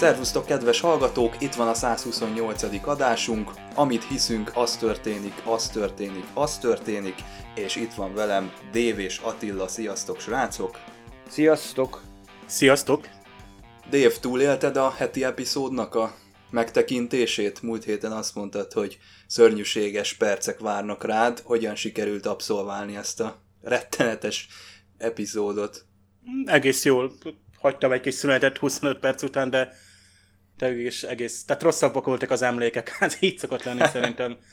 Szervusztok, kedves hallgatók! Itt van a 128. adásunk. Amit hiszünk, az történik, az történik, az történik. És itt van velem Dév és Attila. Sziasztok, srácok! Sziasztok! Sziasztok! Dév, túlélted a heti epizódnak a megtekintését? Múlt héten azt mondtad, hogy szörnyűséges percek várnak rád. Hogyan sikerült abszolválni ezt a rettenetes epizódot? Egész jól. Hagytam egy kis szünetet 25 perc után, de egész, egész, tehát rosszabbak voltak az emlékek, hát így szokott lenni szerintem.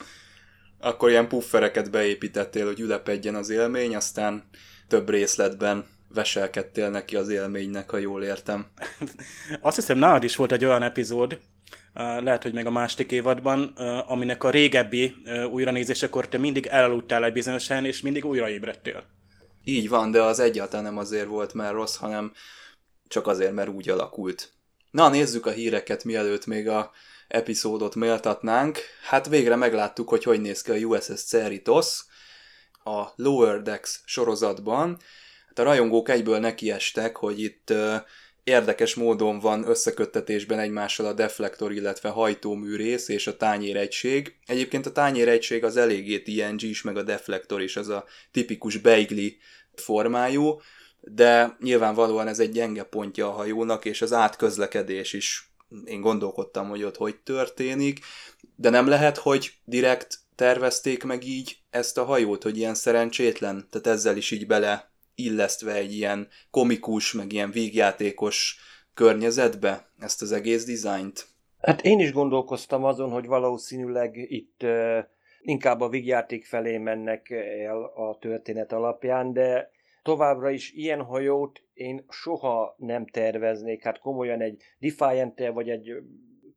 Akkor ilyen puffereket beépítettél, hogy ülepedjen az élmény, aztán több részletben veselkedtél neki az élménynek, ha jól értem. Azt hiszem, nálad is volt egy olyan epizód, lehet, hogy még a másik évadban, aminek a régebbi újranézésekor te mindig elaludtál egy bizonyos helyen, és mindig újraébredtél. Így van, de az egyáltalán nem azért volt, mert rossz, hanem csak azért, mert úgy alakult. Na, nézzük a híreket, mielőtt még a epizódot méltatnánk. Hát végre megláttuk, hogy hogy néz ki a USS Cerritos a Lower Decks sorozatban. Hát a rajongók egyből nekiestek, hogy itt érdekes módon van összeköttetésben egymással a deflektor, illetve hajtómű rész és a tányéregység. Egyébként a tányéregység az eléggé TNG is, meg a deflektor is, az a tipikus beigli formájú de nyilvánvalóan ez egy gyenge pontja a hajónak, és az átközlekedés is, én gondolkodtam, hogy ott hogy történik, de nem lehet, hogy direkt tervezték meg így ezt a hajót, hogy ilyen szerencsétlen, tehát ezzel is így bele illesztve egy ilyen komikus, meg ilyen vígjátékos környezetbe ezt az egész dizájnt? Hát én is gondolkoztam azon, hogy valószínűleg itt uh, inkább a vígjáték felé mennek el a történet alapján, de továbbra is ilyen hajót én soha nem terveznék, hát komolyan egy defiant vagy egy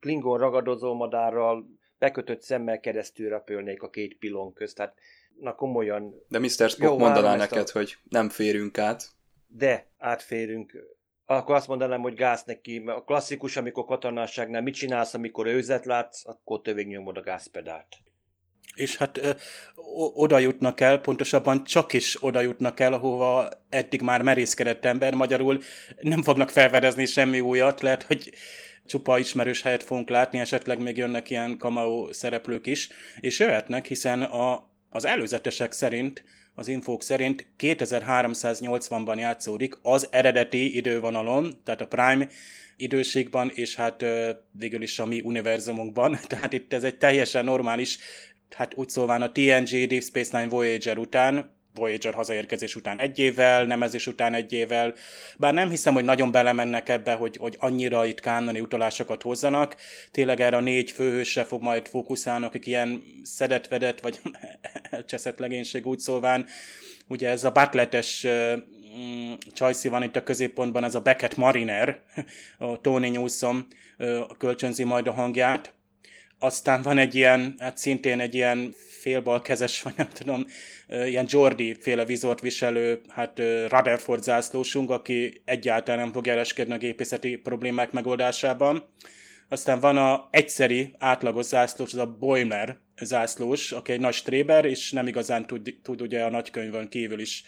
Klingon ragadozó madárral bekötött szemmel keresztül repülnék a két pilon közt, tehát na komolyan... De Mr. Spock jó, mondaná neked, a... hogy nem férünk át. De, átférünk. Akkor azt mondanám, hogy gáz neki. A klasszikus, amikor katonásságnál mit csinálsz, amikor őzet látsz, akkor tövig nyomod a gázpedált és hát oda jutnak el, pontosabban csak is oda jutnak el, ahova eddig már merészkedett ember, magyarul nem fognak felvedezni semmi újat, lehet, hogy csupa ismerős helyet fogunk látni, esetleg még jönnek ilyen kamau szereplők is, és jöhetnek, hiszen a, az előzetesek szerint, az infók szerint 2380-ban játszódik az eredeti idővonalon, tehát a Prime időségben, és hát végül is a mi univerzumunkban. Tehát itt ez egy teljesen normális hát úgy szólván a TNG Deep Space Nine Voyager után, Voyager hazaérkezés után egy évvel, nemezés után egy évvel, bár nem hiszem, hogy nagyon belemennek ebbe, hogy, hogy annyira itt kánoni utalásokat hozzanak. Tényleg erre a négy főhősre fog majd fókuszálni, akik ilyen szedetvedett, vagy elcseszett legénység úgy szólván. Ugye ez a batletes mm, Csajci van itt a középpontban, ez a Beckett Mariner, a Tony Newsom kölcsönzi majd a hangját, aztán van egy ilyen, hát szintén egy ilyen félbalkezes, vagy nem tudom, ilyen Jordi féle vizort viselő, hát Rutherford zászlósunk, aki egyáltalán nem fog jeleskedni a gépészeti problémák megoldásában. Aztán van a egyszeri átlagos zászlós, az a Boimer zászlós, aki egy nagy stréber, és nem igazán tud, tud ugye a nagykönyvön kívül is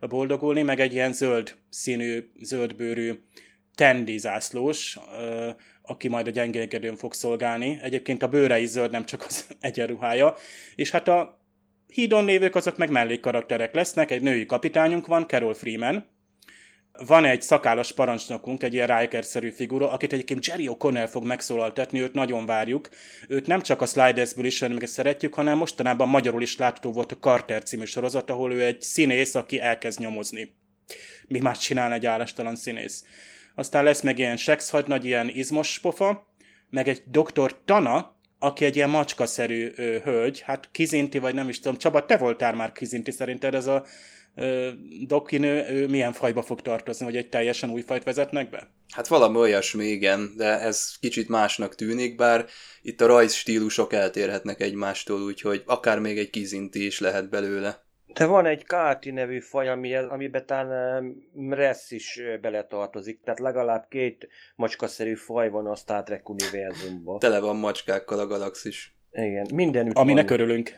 boldogulni, meg egy ilyen zöld színű, zöldbőrű tendi zászlós, aki majd a gyengélkedőn fog szolgálni. Egyébként a bőre is zöld, nem csak az egyenruhája. És hát a hídon lévők azok meg mellékkarakterek lesznek, egy női kapitányunk van, Carol Freeman, van egy szakállas parancsnokunk, egy ilyen Riker-szerű figura, akit egyébként Jerry O'Connell fog megszólaltatni, őt nagyon várjuk. Őt nem csak a Slidersből is szeretjük, hanem mostanában magyarul is látható volt a Carter című sorozat, ahol ő egy színész, aki elkezd nyomozni. Mi már csinál egy állástalan színész aztán lesz meg ilyen sex nagy ilyen izmos pofa, meg egy doktor Tana, aki egy ilyen macskaszerű ö, hölgy, hát kizinti, vagy nem is tudom, Csaba, te voltál már kizinti, szerinted ez a ö, dokinő, ő milyen fajba fog tartozni, hogy egy teljesen új fajt vezetnek be? Hát valami olyasmi, igen, de ez kicsit másnak tűnik, bár itt a rajz stílusok eltérhetnek egymástól, úgyhogy akár még egy kizinti is lehet belőle. De van egy Káti nevű faj, ami, amiben talán Mressz is beletartozik, tehát legalább két macskaszerű faj van a Star Trek univerzumban. Tele van macskákkal a galaxis. Igen, mindenütt Aminek örülünk.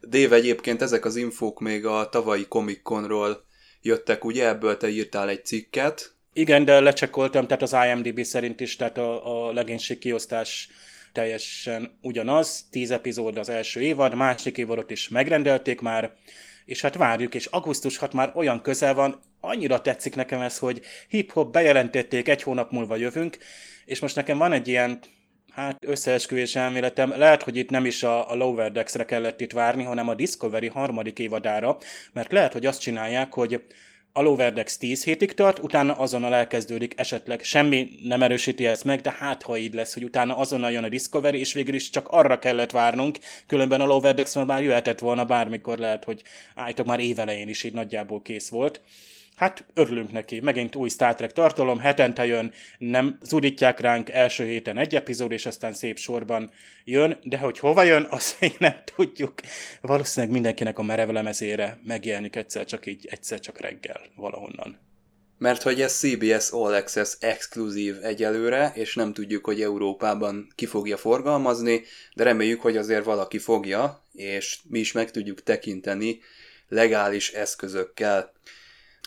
Dév, egyébként ezek az infók még a tavalyi Comic Conról jöttek, ugye? Ebből te írtál egy cikket. Igen, de lecsekkoltam, tehát az IMDb szerint is, tehát a, a legénység kiosztás teljesen ugyanaz. Tíz epizód az első évad, másik évadot is megrendelték már, és hát várjuk, és augusztus 6 már olyan közel van, annyira tetszik nekem ez, hogy hip-hop bejelentették, egy hónap múlva jövünk, és most nekem van egy ilyen Hát összeesküvés elméletem, lehet, hogy itt nem is a, a Lower Decks-re kellett itt várni, hanem a Discovery harmadik évadára, mert lehet, hogy azt csinálják, hogy a Lower Decks 10 hétig tart, utána azonnal elkezdődik esetleg. Semmi nem erősíti ezt meg, de hát ha így lesz, hogy utána azonnal jön a Discovery, és végül is csak arra kellett várnunk, különben a Lower Decks már jöhetett volna bármikor, lehet, hogy állítok már évelején is így nagyjából kész volt. Hát örülünk neki, megint új Star Trek tartalom, hetente jön, nem zudítják ránk első héten egy epizód, és aztán szép sorban jön, de hogy hova jön, azt még nem tudjuk. Valószínűleg mindenkinek a merevlemezére megjelenik egyszer csak így, egyszer csak reggel valahonnan. Mert hogy ez CBS All Access exkluzív egyelőre, és nem tudjuk, hogy Európában ki fogja forgalmazni, de reméljük, hogy azért valaki fogja, és mi is meg tudjuk tekinteni legális eszközökkel.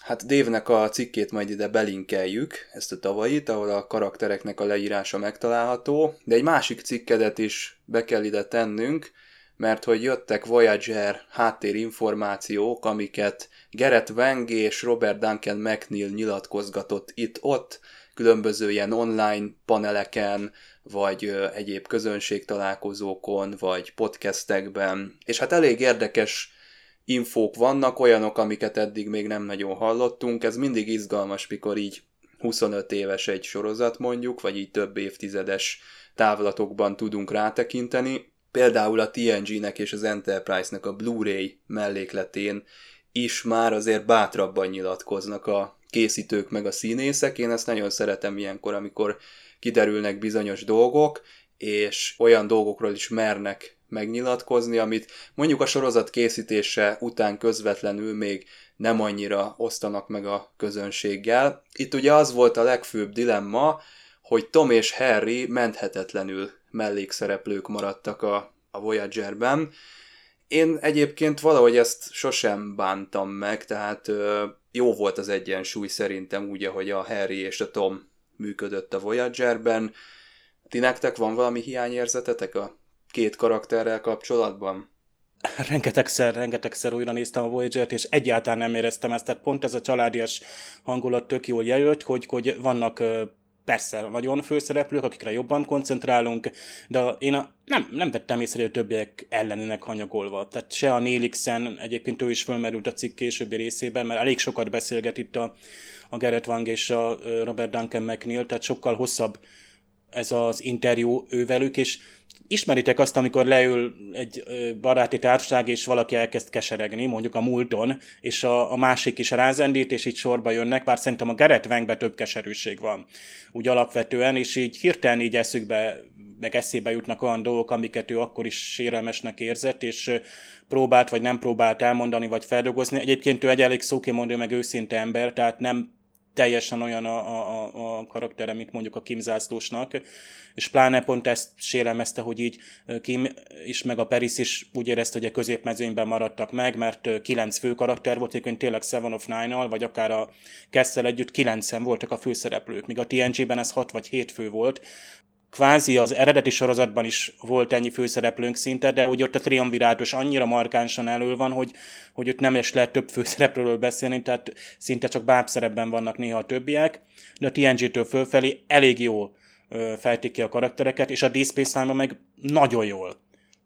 Hát Dévnek a cikkét majd ide belinkeljük, ezt a tavait, ahol a karaktereknek a leírása megtalálható, de egy másik cikkedet is be kell ide tennünk, mert hogy jöttek Voyager háttérinformációk, amiket Gerett Wang és Robert Duncan McNeil nyilatkozgatott itt-ott, különböző ilyen online paneleken, vagy egyéb közönségtalálkozókon, vagy podcastekben, és hát elég érdekes infók vannak, olyanok, amiket eddig még nem nagyon hallottunk. Ez mindig izgalmas, mikor így 25 éves egy sorozat mondjuk, vagy így több évtizedes távlatokban tudunk rátekinteni. Például a TNG-nek és az Enterprise-nek a Blu-ray mellékletén is már azért bátrabban nyilatkoznak a készítők meg a színészek. Én ezt nagyon szeretem ilyenkor, amikor kiderülnek bizonyos dolgok, és olyan dolgokról is mernek megnyilatkozni, amit mondjuk a sorozat készítése után közvetlenül még nem annyira osztanak meg a közönséggel. Itt ugye az volt a legfőbb dilemma, hogy Tom és Harry menthetetlenül mellékszereplők maradtak a, a Voyager-ben. Én egyébként valahogy ezt sosem bántam meg, tehát ö, jó volt az egyensúly szerintem úgy, ahogy a Harry és a Tom működött a Voyager-ben. Ti nektek van valami hiányérzetetek a két karakterrel kapcsolatban? Rengetegszer, rengetegszer újra néztem a Voyager-t, és egyáltalán nem éreztem ezt, tehát pont ez a családias hangulat tök jól jelölt, hogy, hogy vannak persze nagyon főszereplők, akikre jobban koncentrálunk, de én a, nem, nem vettem észre, hogy a többiek ellenének hanyagolva. Tehát se a Nélixen, egyébként ő is fölmerült a cikk későbbi részében, mert elég sokat beszélget itt a, a Gerett Wang és a Robert Duncan McNeil, tehát sokkal hosszabb ez az interjú ővelük, és ismeritek azt, amikor leül egy baráti társaság, és valaki elkezd keseregni, mondjuk a múlton, és a, a másik is rázendít, és így sorba jönnek, bár szerintem a Gerett Wengbe több keserűség van, úgy alapvetően, és így hirtelen így eszükbe, meg eszébe jutnak olyan dolgok, amiket ő akkor is sérelmesnek érzett, és próbált, vagy nem próbált elmondani, vagy feldolgozni. Egyébként ő egy elég szókimondó, meg őszinte ember, tehát nem teljesen olyan a, a, a karaktere, mint mondjuk a Kim Zászlósnak, és pláne pont ezt sérelmezte, hogy így Kim is, meg a Peris is úgy érezte, hogy a középmezőnyben maradtak meg, mert kilenc fő karakter volt, egyébként tényleg Seven of Nine-nal, vagy akár a Kessel együtt kilencen voltak a főszereplők, míg a TNG-ben ez hat vagy hét fő volt, kvázi az eredeti sorozatban is volt ennyi főszereplőnk szinte, de hogy ott a triumvirátus annyira markánsan elő van, hogy, hogy ott nem is lehet több főszereplőről beszélni, tehát szinte csak bábszerepben vannak néha a többiek, de a TNG-től fölfelé elég jól fejtik ki a karaktereket, és a Deep Space Nine-ban meg nagyon jól.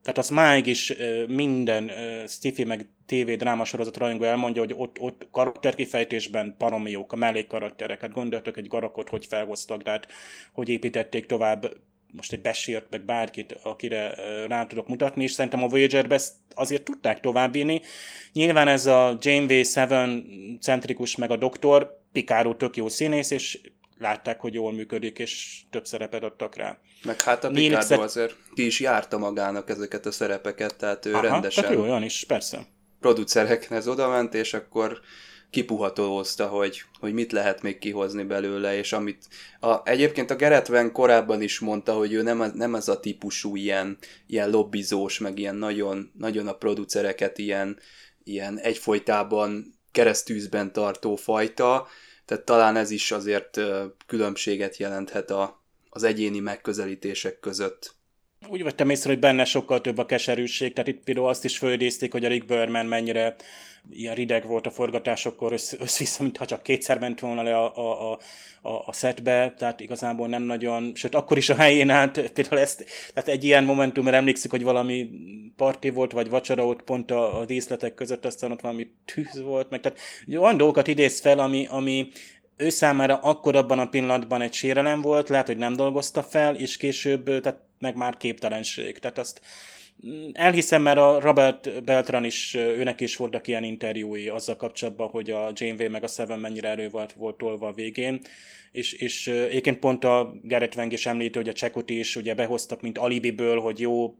Tehát az máig is minden uh, sci meg TV drámasorozat rajongó elmondja, hogy ott, ott karakterkifejtésben paromiók, a mellékkaraktereket, gondoltok egy garakot, hogy felhoztak, tehát hogy építették tovább most egy besírt, meg bárkit, akire rá tudok mutatni, és szerintem a Voyager-be ezt azért tudták továbbvinni. Nyilván ez a Janeway 7 centrikus, meg a doktor, Picaro tök jó színész, és látták, hogy jól működik, és több szerepet adtak rá. Meg hát a Picardo azért ki is járta magának ezeket a szerepeket, tehát ő Aha, rendesen... Tehát jó, olyan is, persze. producerekhez odament, és akkor kipuhatolózta, hogy, hogy mit lehet még kihozni belőle, és amit a, egyébként a Geretven korábban is mondta, hogy ő nem, nem az a típusú ilyen, ilyen lobbizós, meg ilyen nagyon, nagyon a producereket ilyen, ilyen egyfolytában keresztűzben tartó fajta, tehát talán ez is azért különbséget jelenthet a, az egyéni megközelítések között. Úgy vettem észre, hogy benne sokkal több a keserűség, tehát itt például azt is földézték, hogy a Rick Berman mennyire ilyen rideg volt a forgatásokkor, össze-vissza, mintha csak kétszer ment volna le a, a, a, a setbe, tehát igazából nem nagyon, sőt akkor is a helyén állt, például ezt, tehát egy ilyen momentumra emlékszik, hogy valami parti volt, vagy vacsora ott pont a, a díszletek között, aztán ott valami tűz volt, meg. Tehát olyan dolgokat idéz fel, ami, ami ő számára akkor abban a pillanatban egy sérelem volt, lehet, hogy nem dolgozta fel, és később, tehát meg már képtelenség. Tehát azt mm, elhiszem, mert a Robert Beltran is, őnek is voltak ilyen interjúi azzal kapcsolatban, hogy a Janeway meg a Seven mennyire erő volt, volt tolva a végén, és, és egyébként pont a Garrett Wang is említi, hogy a Csekot is ugye behoztak, mint alibiből, hogy jó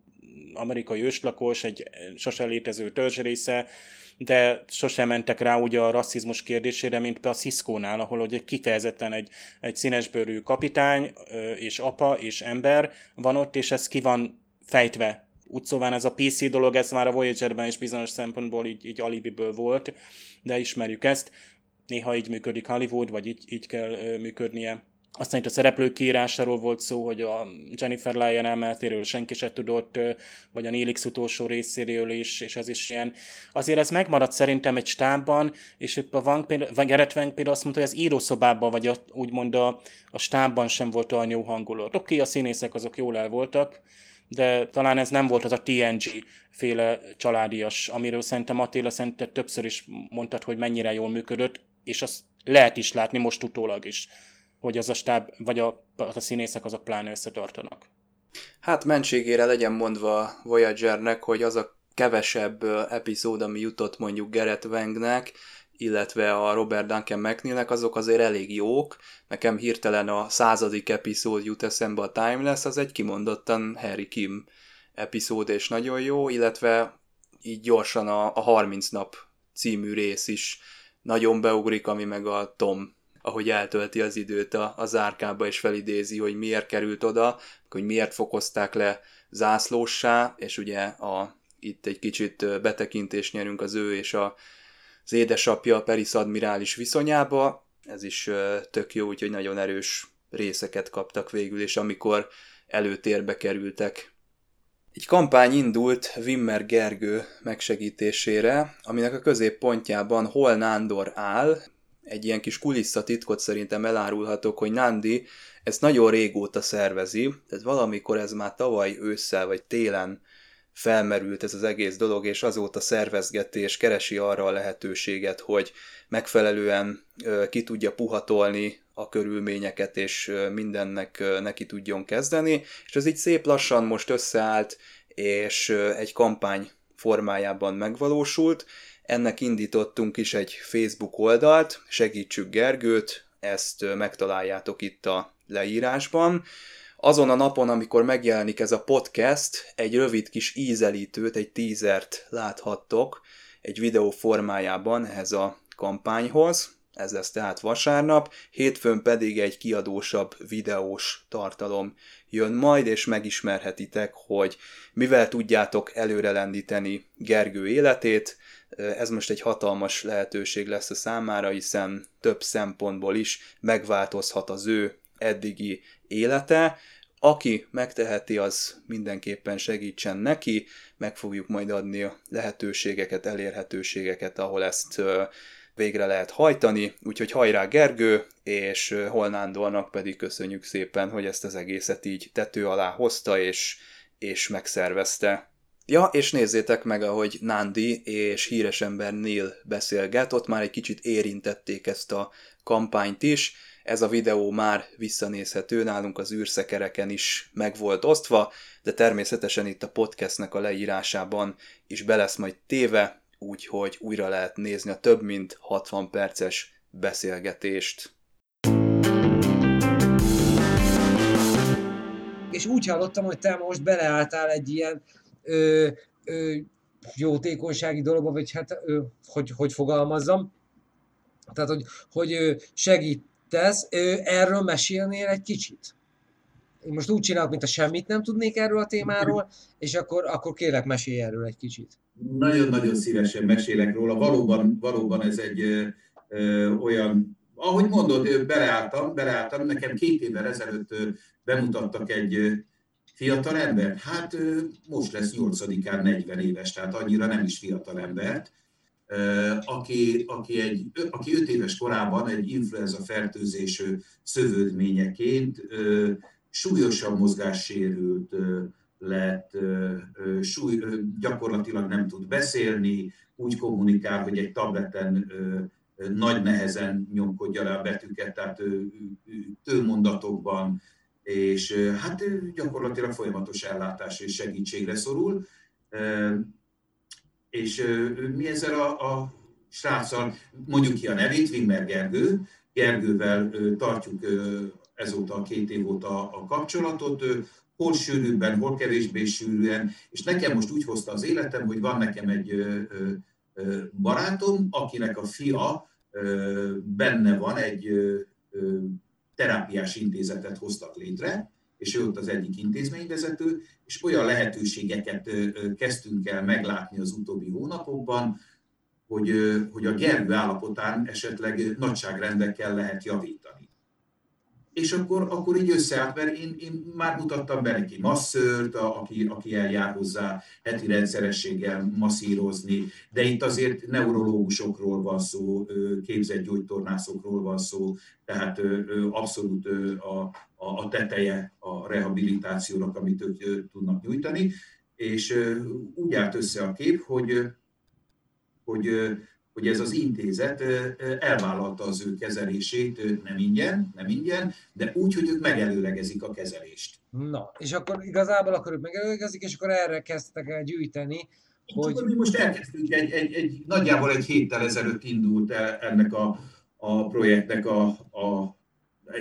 amerikai őslakos, egy sosem létező törzs része, de sosem mentek rá ugye a rasszizmus kérdésére, mint a Cisco-nál, ahol ugye kifejezetten egy, egy színesbőrű kapitány és apa és ember van ott, és ez ki van fejtve. Úgy szóval ez a PC dolog, ez már a Voyager-ben is bizonyos szempontból így, így alibiből volt, de ismerjük ezt. Néha így működik Hollywood, vagy így, így kell működnie. Aztán itt a szereplők kiírásáról volt szó, hogy a Jennifer Lyon elmenetéről senki se tudott, vagy a Nélix utolsó részéről is, és ez is ilyen. Azért ez megmaradt szerintem egy stábban, és itt a Wang, például, Gerett Wang például azt mondta, hogy az írószobában, vagy a, úgymond a, a stábban sem volt olyan jó hangulat. Oké, okay, a színészek azok jól el voltak, de talán ez nem volt az a TNG féle családias, amiről szerintem Attila szerintem többször is mondtad, hogy mennyire jól működött, és azt lehet is látni most utólag is hogy az a stáb, vagy a, a színészek azok pláne összetartanak. Hát mentségére legyen mondva Voyagernek, hogy az a kevesebb epizód, ami jutott mondjuk Gerett Wangnek, illetve a Robert Duncan McNeilnek, azok azért elég jók. Nekem hirtelen a századik epizód jut eszembe a Timeless, az egy kimondottan Harry Kim epizód, és nagyon jó, illetve így gyorsan a, a 30 nap című rész is nagyon beugrik, ami meg a Tom ahogy eltölti az időt a, a zárkába, és felidézi, hogy miért került oda, hogy miért fokozták le zászlóssá, és ugye a, itt egy kicsit betekintést nyerünk az ő és a, az édesapja Peris admirális viszonyába, ez is tök jó, úgyhogy nagyon erős részeket kaptak végül, és amikor előtérbe kerültek. Egy kampány indult Wimmer Gergő megsegítésére, aminek a középpontjában Hol Nándor áll, egy ilyen kis kulisszatitkot szerintem elárulhatok, hogy Nandi ezt nagyon régóta szervezi, tehát valamikor ez már tavaly ősszel vagy télen felmerült ez az egész dolog, és azóta szervezgeti és keresi arra a lehetőséget, hogy megfelelően ki tudja puhatolni a körülményeket, és mindennek neki tudjon kezdeni, és ez így szép lassan most összeállt, és egy kampány formájában megvalósult, ennek indítottunk is egy Facebook oldalt, segítsük Gergőt, ezt megtaláljátok itt a leírásban. Azon a napon, amikor megjelenik ez a podcast, egy rövid kis ízelítőt, egy tízert láthattok egy videó formájában ehhez a kampányhoz. Ez lesz tehát vasárnap, hétfőn pedig egy kiadósabb videós tartalom jön majd, és megismerhetitek, hogy mivel tudjátok előrelendíteni Gergő életét, ez most egy hatalmas lehetőség lesz a számára, hiszen több szempontból is megváltozhat az ő eddigi élete. Aki megteheti, az mindenképpen segítsen neki, meg fogjuk majd adni a lehetőségeket, elérhetőségeket, ahol ezt végre lehet hajtani, úgyhogy hajrá Gergő, és Holnándornak pedig köszönjük szépen, hogy ezt az egészet így tető alá hozta, és, és megszervezte. Ja, és nézzétek meg, ahogy Nandi és híres ember Neil beszélget, ott már egy kicsit érintették ezt a kampányt is, ez a videó már visszanézhető, nálunk az űrszekereken is meg volt osztva, de természetesen itt a podcastnek a leírásában is be lesz majd téve, úgyhogy újra lehet nézni a több mint 60 perces beszélgetést. És úgy hallottam, hogy te most beleálltál egy ilyen ö, ö, jótékonysági dologba, vagy hát hogy, hogy fogalmazzam. Tehát, hogy, hogy segítesz. Erről mesélnél egy kicsit? Én most úgy csinálok, mint a semmit nem tudnék erről a témáról, és akkor, akkor kérlek, mesélj erről egy kicsit. Nagyon-nagyon szívesen mesélek róla. Valóban, valóban ez egy ö, ö, olyan, ahogy mondod, beleálltam, beleálltam. Nekem két évvel ezelőtt bemutattak egy fiatal ember. Hát most lesz 8-án 40 éves, tehát annyira nem is fiatal embert aki, aki, egy, aki 5 éves korában egy influenza fertőzésű szövődményeként súlyosan mozgássérült lett, súly, gyakorlatilag nem tud beszélni, úgy kommunikál, hogy egy tableten nagy nehezen nyomkodja le a betűket, tehát tőmondatokban, és hát gyakorlatilag folyamatos ellátás és segítségre szorul. És mi ezzel a, a sráccal, mondjuk ki a nevét, Wimmer Gergő, Gergővel tartjuk ezóta két év óta a kapcsolatot, hol sűrűbben, hol kevésbé sűrűen, és nekem most úgy hozta az életem, hogy van nekem egy barátom, akinek a fia benne van, egy terápiás intézetet hoztak létre, és ő ott az egyik intézményvezető, és olyan lehetőségeket kezdtünk el meglátni az utóbbi hónapokban, hogy, hogy a Gergő állapotán esetleg nagyságrendekkel lehet javítani és akkor, akkor így összeállt, mert én, én már mutattam be neki masszört, a, aki, aki eljár hozzá heti rendszerességgel masszírozni, de itt azért neurológusokról van szó, képzett gyógytornászokról van szó, tehát abszolút a, a, a teteje a rehabilitációnak, amit ők tudnak nyújtani, és úgy állt össze a kép, hogy, hogy hogy ez az intézet elvállalta az ő kezelését nem ingyen, nem ingyen, de úgy, hogy ők megelőlegezik a kezelést. Na, és akkor igazából akkor ők megelőlegezik, és akkor erre kezdtek el gyűjteni, hogy... Akkor mi most elkezdtünk, egy, egy, egy, nagyjából egy héttel ezelőtt indult el ennek a, a projektnek a, a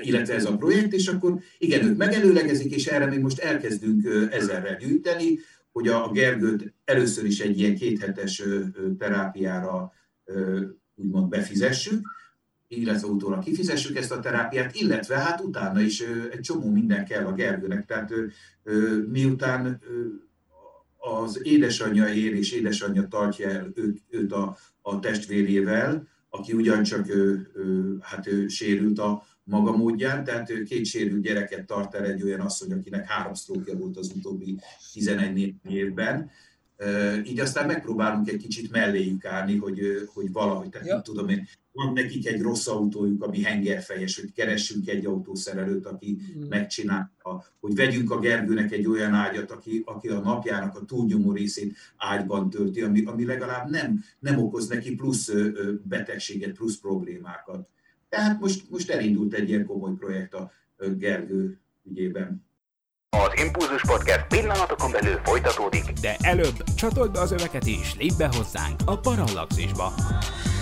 illetve ez a projekt, és akkor igen, ők megelőlegezik, és erre még most elkezdünk ezerre gyűjteni, hogy a Gergőt először is egy ilyen kéthetes terápiára úgymond befizessük, illetve utólag kifizessük ezt a terápiát, illetve hát utána is egy csomó minden kell a Gergőnek. Tehát miután az édesanyja ér és édesanyja tartja el őt, a, a testvérével, aki ugyancsak hát sérült a maga módján, tehát két sérült gyereket tart el egy olyan asszony, akinek három sztrókja volt az utóbbi 11 évben, így aztán megpróbálunk egy kicsit melléjük állni, hogy, hogy valahogy, tehát ja. tudom én, van nekik egy rossz autójuk, ami hengerfejes, hogy keressünk egy autószerelőt, aki mm. megcsinálta, hogy vegyünk a Gergőnek egy olyan ágyat, aki, aki a napjának a túlnyomó részét ágyban tölti, ami, ami legalább nem, nem okoz neki plusz betegséget, plusz problémákat. Tehát most, most elindult egy ilyen komoly projekt a Gergő ügyében. Az Impulzus Podcast pillanatokon belül folytatódik. De előbb csatold be az öveket és lépj be hozzánk a Parallaxisba.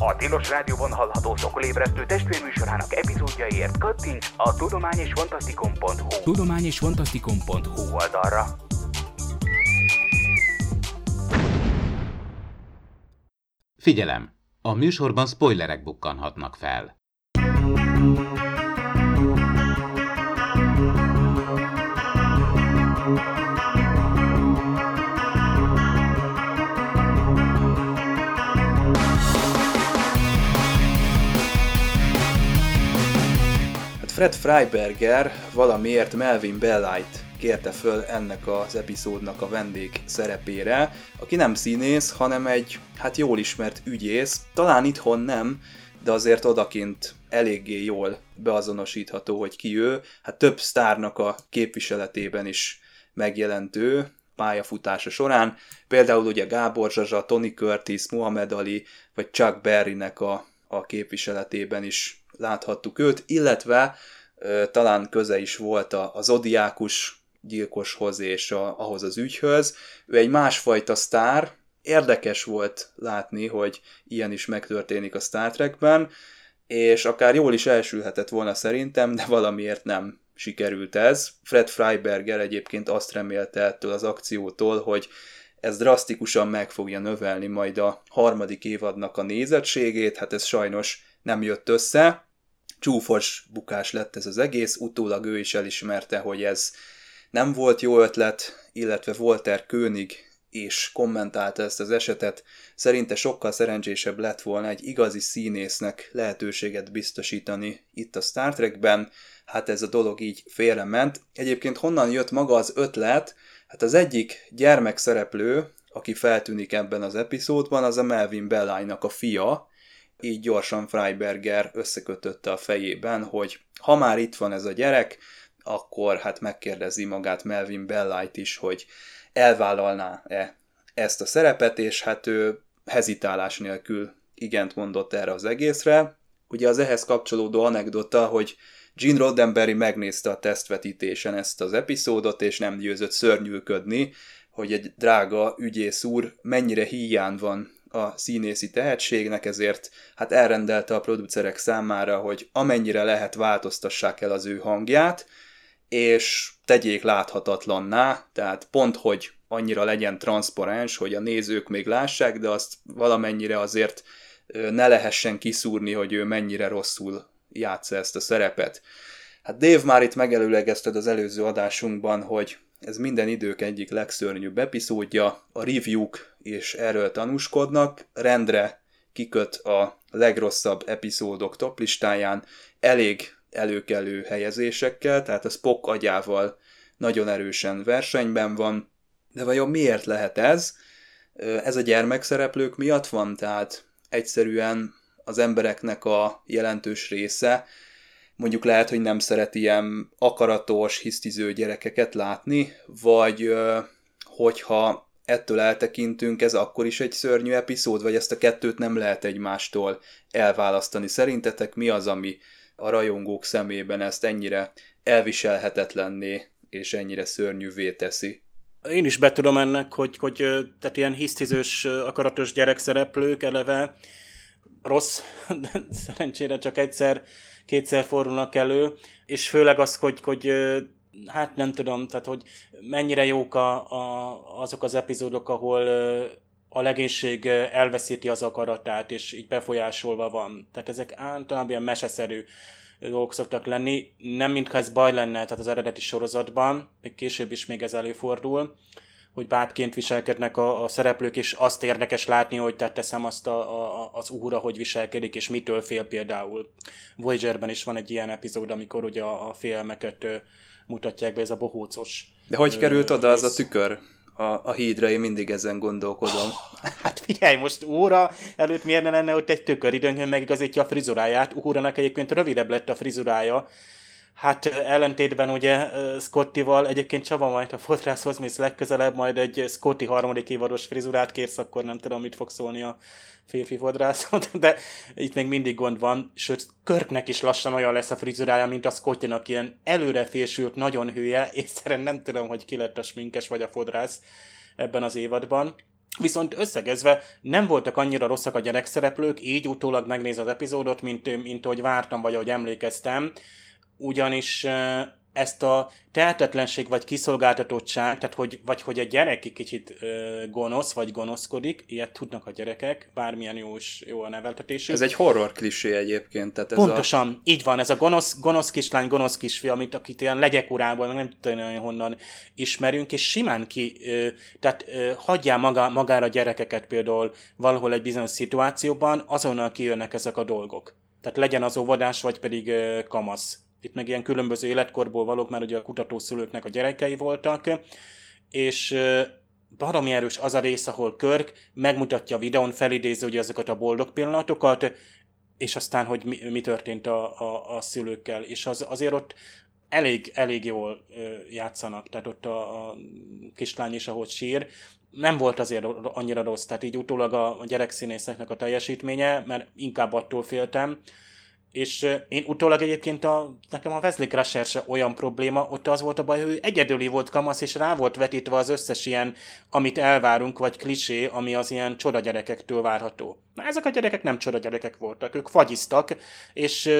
A Tilos Rádióban hallható szokolébresztő testvérműsorának epizódjaiért kattints a tudományosfantasztikum.hu tudományosfantasztikum.hu oldalra. Figyelem! A műsorban spoilerek bukkanhatnak fel. Fred Freiberger valamiért Melvin Bellight kérte föl ennek az epizódnak a vendég szerepére, aki nem színész, hanem egy hát jól ismert ügyész, talán itthon nem, de azért odakint eléggé jól beazonosítható, hogy ki ő. Hát több sztárnak a képviseletében is megjelentő pályafutása során, például ugye Gábor Zsazsa, Tony Curtis, Muhammad Ali, vagy Chuck Berrynek a a képviseletében is láthattuk őt, illetve talán köze is volt a, a Zodiákus gyilkoshoz és a, ahhoz az ügyhöz. Ő egy másfajta sztár, érdekes volt látni, hogy ilyen is megtörténik a Star Trekben, és akár jól is elsülhetett volna szerintem, de valamiért nem sikerült ez. Fred Freiberger egyébként azt remélte ettől az akciótól, hogy ez drasztikusan meg fogja növelni majd a harmadik évadnak a nézettségét, hát ez sajnos nem jött össze. Csúfos bukás lett ez az egész, utólag ő is elismerte, hogy ez nem volt jó ötlet, illetve Walter König és kommentálta ezt az esetet, szerinte sokkal szerencsésebb lett volna egy igazi színésznek lehetőséget biztosítani itt a Star Trekben, hát ez a dolog így félrement. Egyébként honnan jött maga az ötlet? Hát az egyik gyermekszereplő, aki feltűnik ebben az epizódban, az a Melvin Bellájnak a fia, így gyorsan Freiberger összekötötte a fejében, hogy ha már itt van ez a gyerek, akkor hát megkérdezi magát Melvin Bellight is, hogy elvállalná-e ezt a szerepet, és hát ő hezitálás nélkül igent mondott erre az egészre. Ugye az ehhez kapcsolódó anekdota, hogy Gene Roddenberry megnézte a tesztvetítésen ezt az epizódot, és nem győzött szörnyűködni, hogy egy drága ügyész úr mennyire hiány van a színészi tehetségnek, ezért hát elrendelte a producerek számára, hogy amennyire lehet változtassák el az ő hangját, és tegyék láthatatlanná, tehát pont, hogy annyira legyen transzparens, hogy a nézők még lássák, de azt valamennyire azért ne lehessen kiszúrni, hogy ő mennyire rosszul játsza ezt a szerepet. Hát Dave már itt megelőlegezted az előző adásunkban, hogy ez minden idők egyik legszörnyűbb epizódja, a review-k és erről tanúskodnak, rendre kiköt a legrosszabb epizódok toplistáján, elég előkelő helyezésekkel, tehát a Spock agyával nagyon erősen versenyben van, de vajon miért lehet ez? Ez a gyermekszereplők miatt van, tehát egyszerűen az embereknek a jelentős része mondjuk lehet, hogy nem szeret ilyen akaratos, hisztiző gyerekeket látni, vagy hogyha ettől eltekintünk, ez akkor is egy szörnyű epizód, vagy ezt a kettőt nem lehet egymástól elválasztani. Szerintetek mi az, ami a rajongók szemében ezt ennyire elviselhetetlenné és ennyire szörnyűvé teszi. Én is betudom ennek, hogy, hogy tehát ilyen hisztizős, akaratos gyerekszereplők eleve rossz, szerencsére csak egyszer, kétszer fordulnak elő, és főleg az, hogy, hogy hát nem tudom, tehát hogy mennyire jók a, a, azok az epizódok, ahol a legénység elveszíti az akaratát, és így befolyásolva van. Tehát ezek általában ilyen meseszerű dolgok szoktak lenni. Nem mintha ez baj lenne, tehát az eredeti sorozatban, még később is még ez előfordul, hogy bátként viselkednek a, a szereplők, és azt érdekes látni, hogy tehát teszem azt a, a, az úra, hogy viselkedik, és mitől fél például. Voyagerben is van egy ilyen epizód, amikor ugye a, a félmeket mutatják be, ez a bohócos. De hogy került oda az a tükör? a, a hídra, én mindig ezen gondolkodom. Hát figyelj, most óra előtt miért ne lenne ott egy tökör időnként megigazítja a frizuráját. Órának egyébként rövidebb lett a frizurája, Hát ellentétben ugye Scottival egyébként Csaba majd a fotrászhoz mész legközelebb, majd egy Scotty harmadik évados frizurát kérsz, akkor nem tudom, mit fog szólni a férfi fodrászat, de itt még mindig gond van, sőt, Körknek is lassan olyan lesz a frizurája, mint a Scottinak, ilyen előre fésült, nagyon hülye, és szerintem nem tudom, hogy ki lett a sminkes vagy a fodrász ebben az évadban. Viszont összegezve nem voltak annyira rosszak a gyerekszereplők, így utólag megnéz az epizódot, mint, mint ahogy vártam, vagy ahogy emlékeztem ugyanis ezt a tehetetlenség vagy kiszolgáltatottság, tehát hogy, vagy hogy a gyerek egy kicsit ö, gonosz, vagy gonoszkodik, ilyet tudnak a gyerekek, bármilyen jó, is, jó a neveltetésük. Ez egy horror klisé egyébként. Tehát ez Pontosan, a... így van, ez a gonosz, gonosz kislány, gonosz kisfiú, amit akit ilyen legyek urából, nem tudom, honnan ismerünk, és simán ki, ö, tehát ö, hagyjál maga, magára a gyerekeket például valahol egy bizonyos szituációban, azonnal kijönnek ezek a dolgok. Tehát legyen az óvodás, vagy pedig ö, kamasz itt meg ilyen különböző életkorból valók, mert ugye a kutatószülőknek a gyerekei voltak, és baromi erős az a rész, ahol Körk megmutatja a videón, felidézi ugye azokat a boldog pillanatokat, és aztán, hogy mi, mi történt a, a, a szülőkkel. És az, azért ott elég, elég jól játszanak, tehát ott a, a kislány is, ahogy sír, nem volt azért annyira rossz, tehát így utólag a gyerekszínészeknek a teljesítménye, mert inkább attól féltem, és én utólag egyébként a, nekem a Wesley Crusher se olyan probléma, ott az volt a baj, hogy ő egyedüli volt kamasz, és rá volt vetítve az összes ilyen, amit elvárunk, vagy klisé, ami az ilyen csoda gyerekektől várható. Na ezek a gyerekek nem csoda gyerekek voltak, ők fagyiztak, és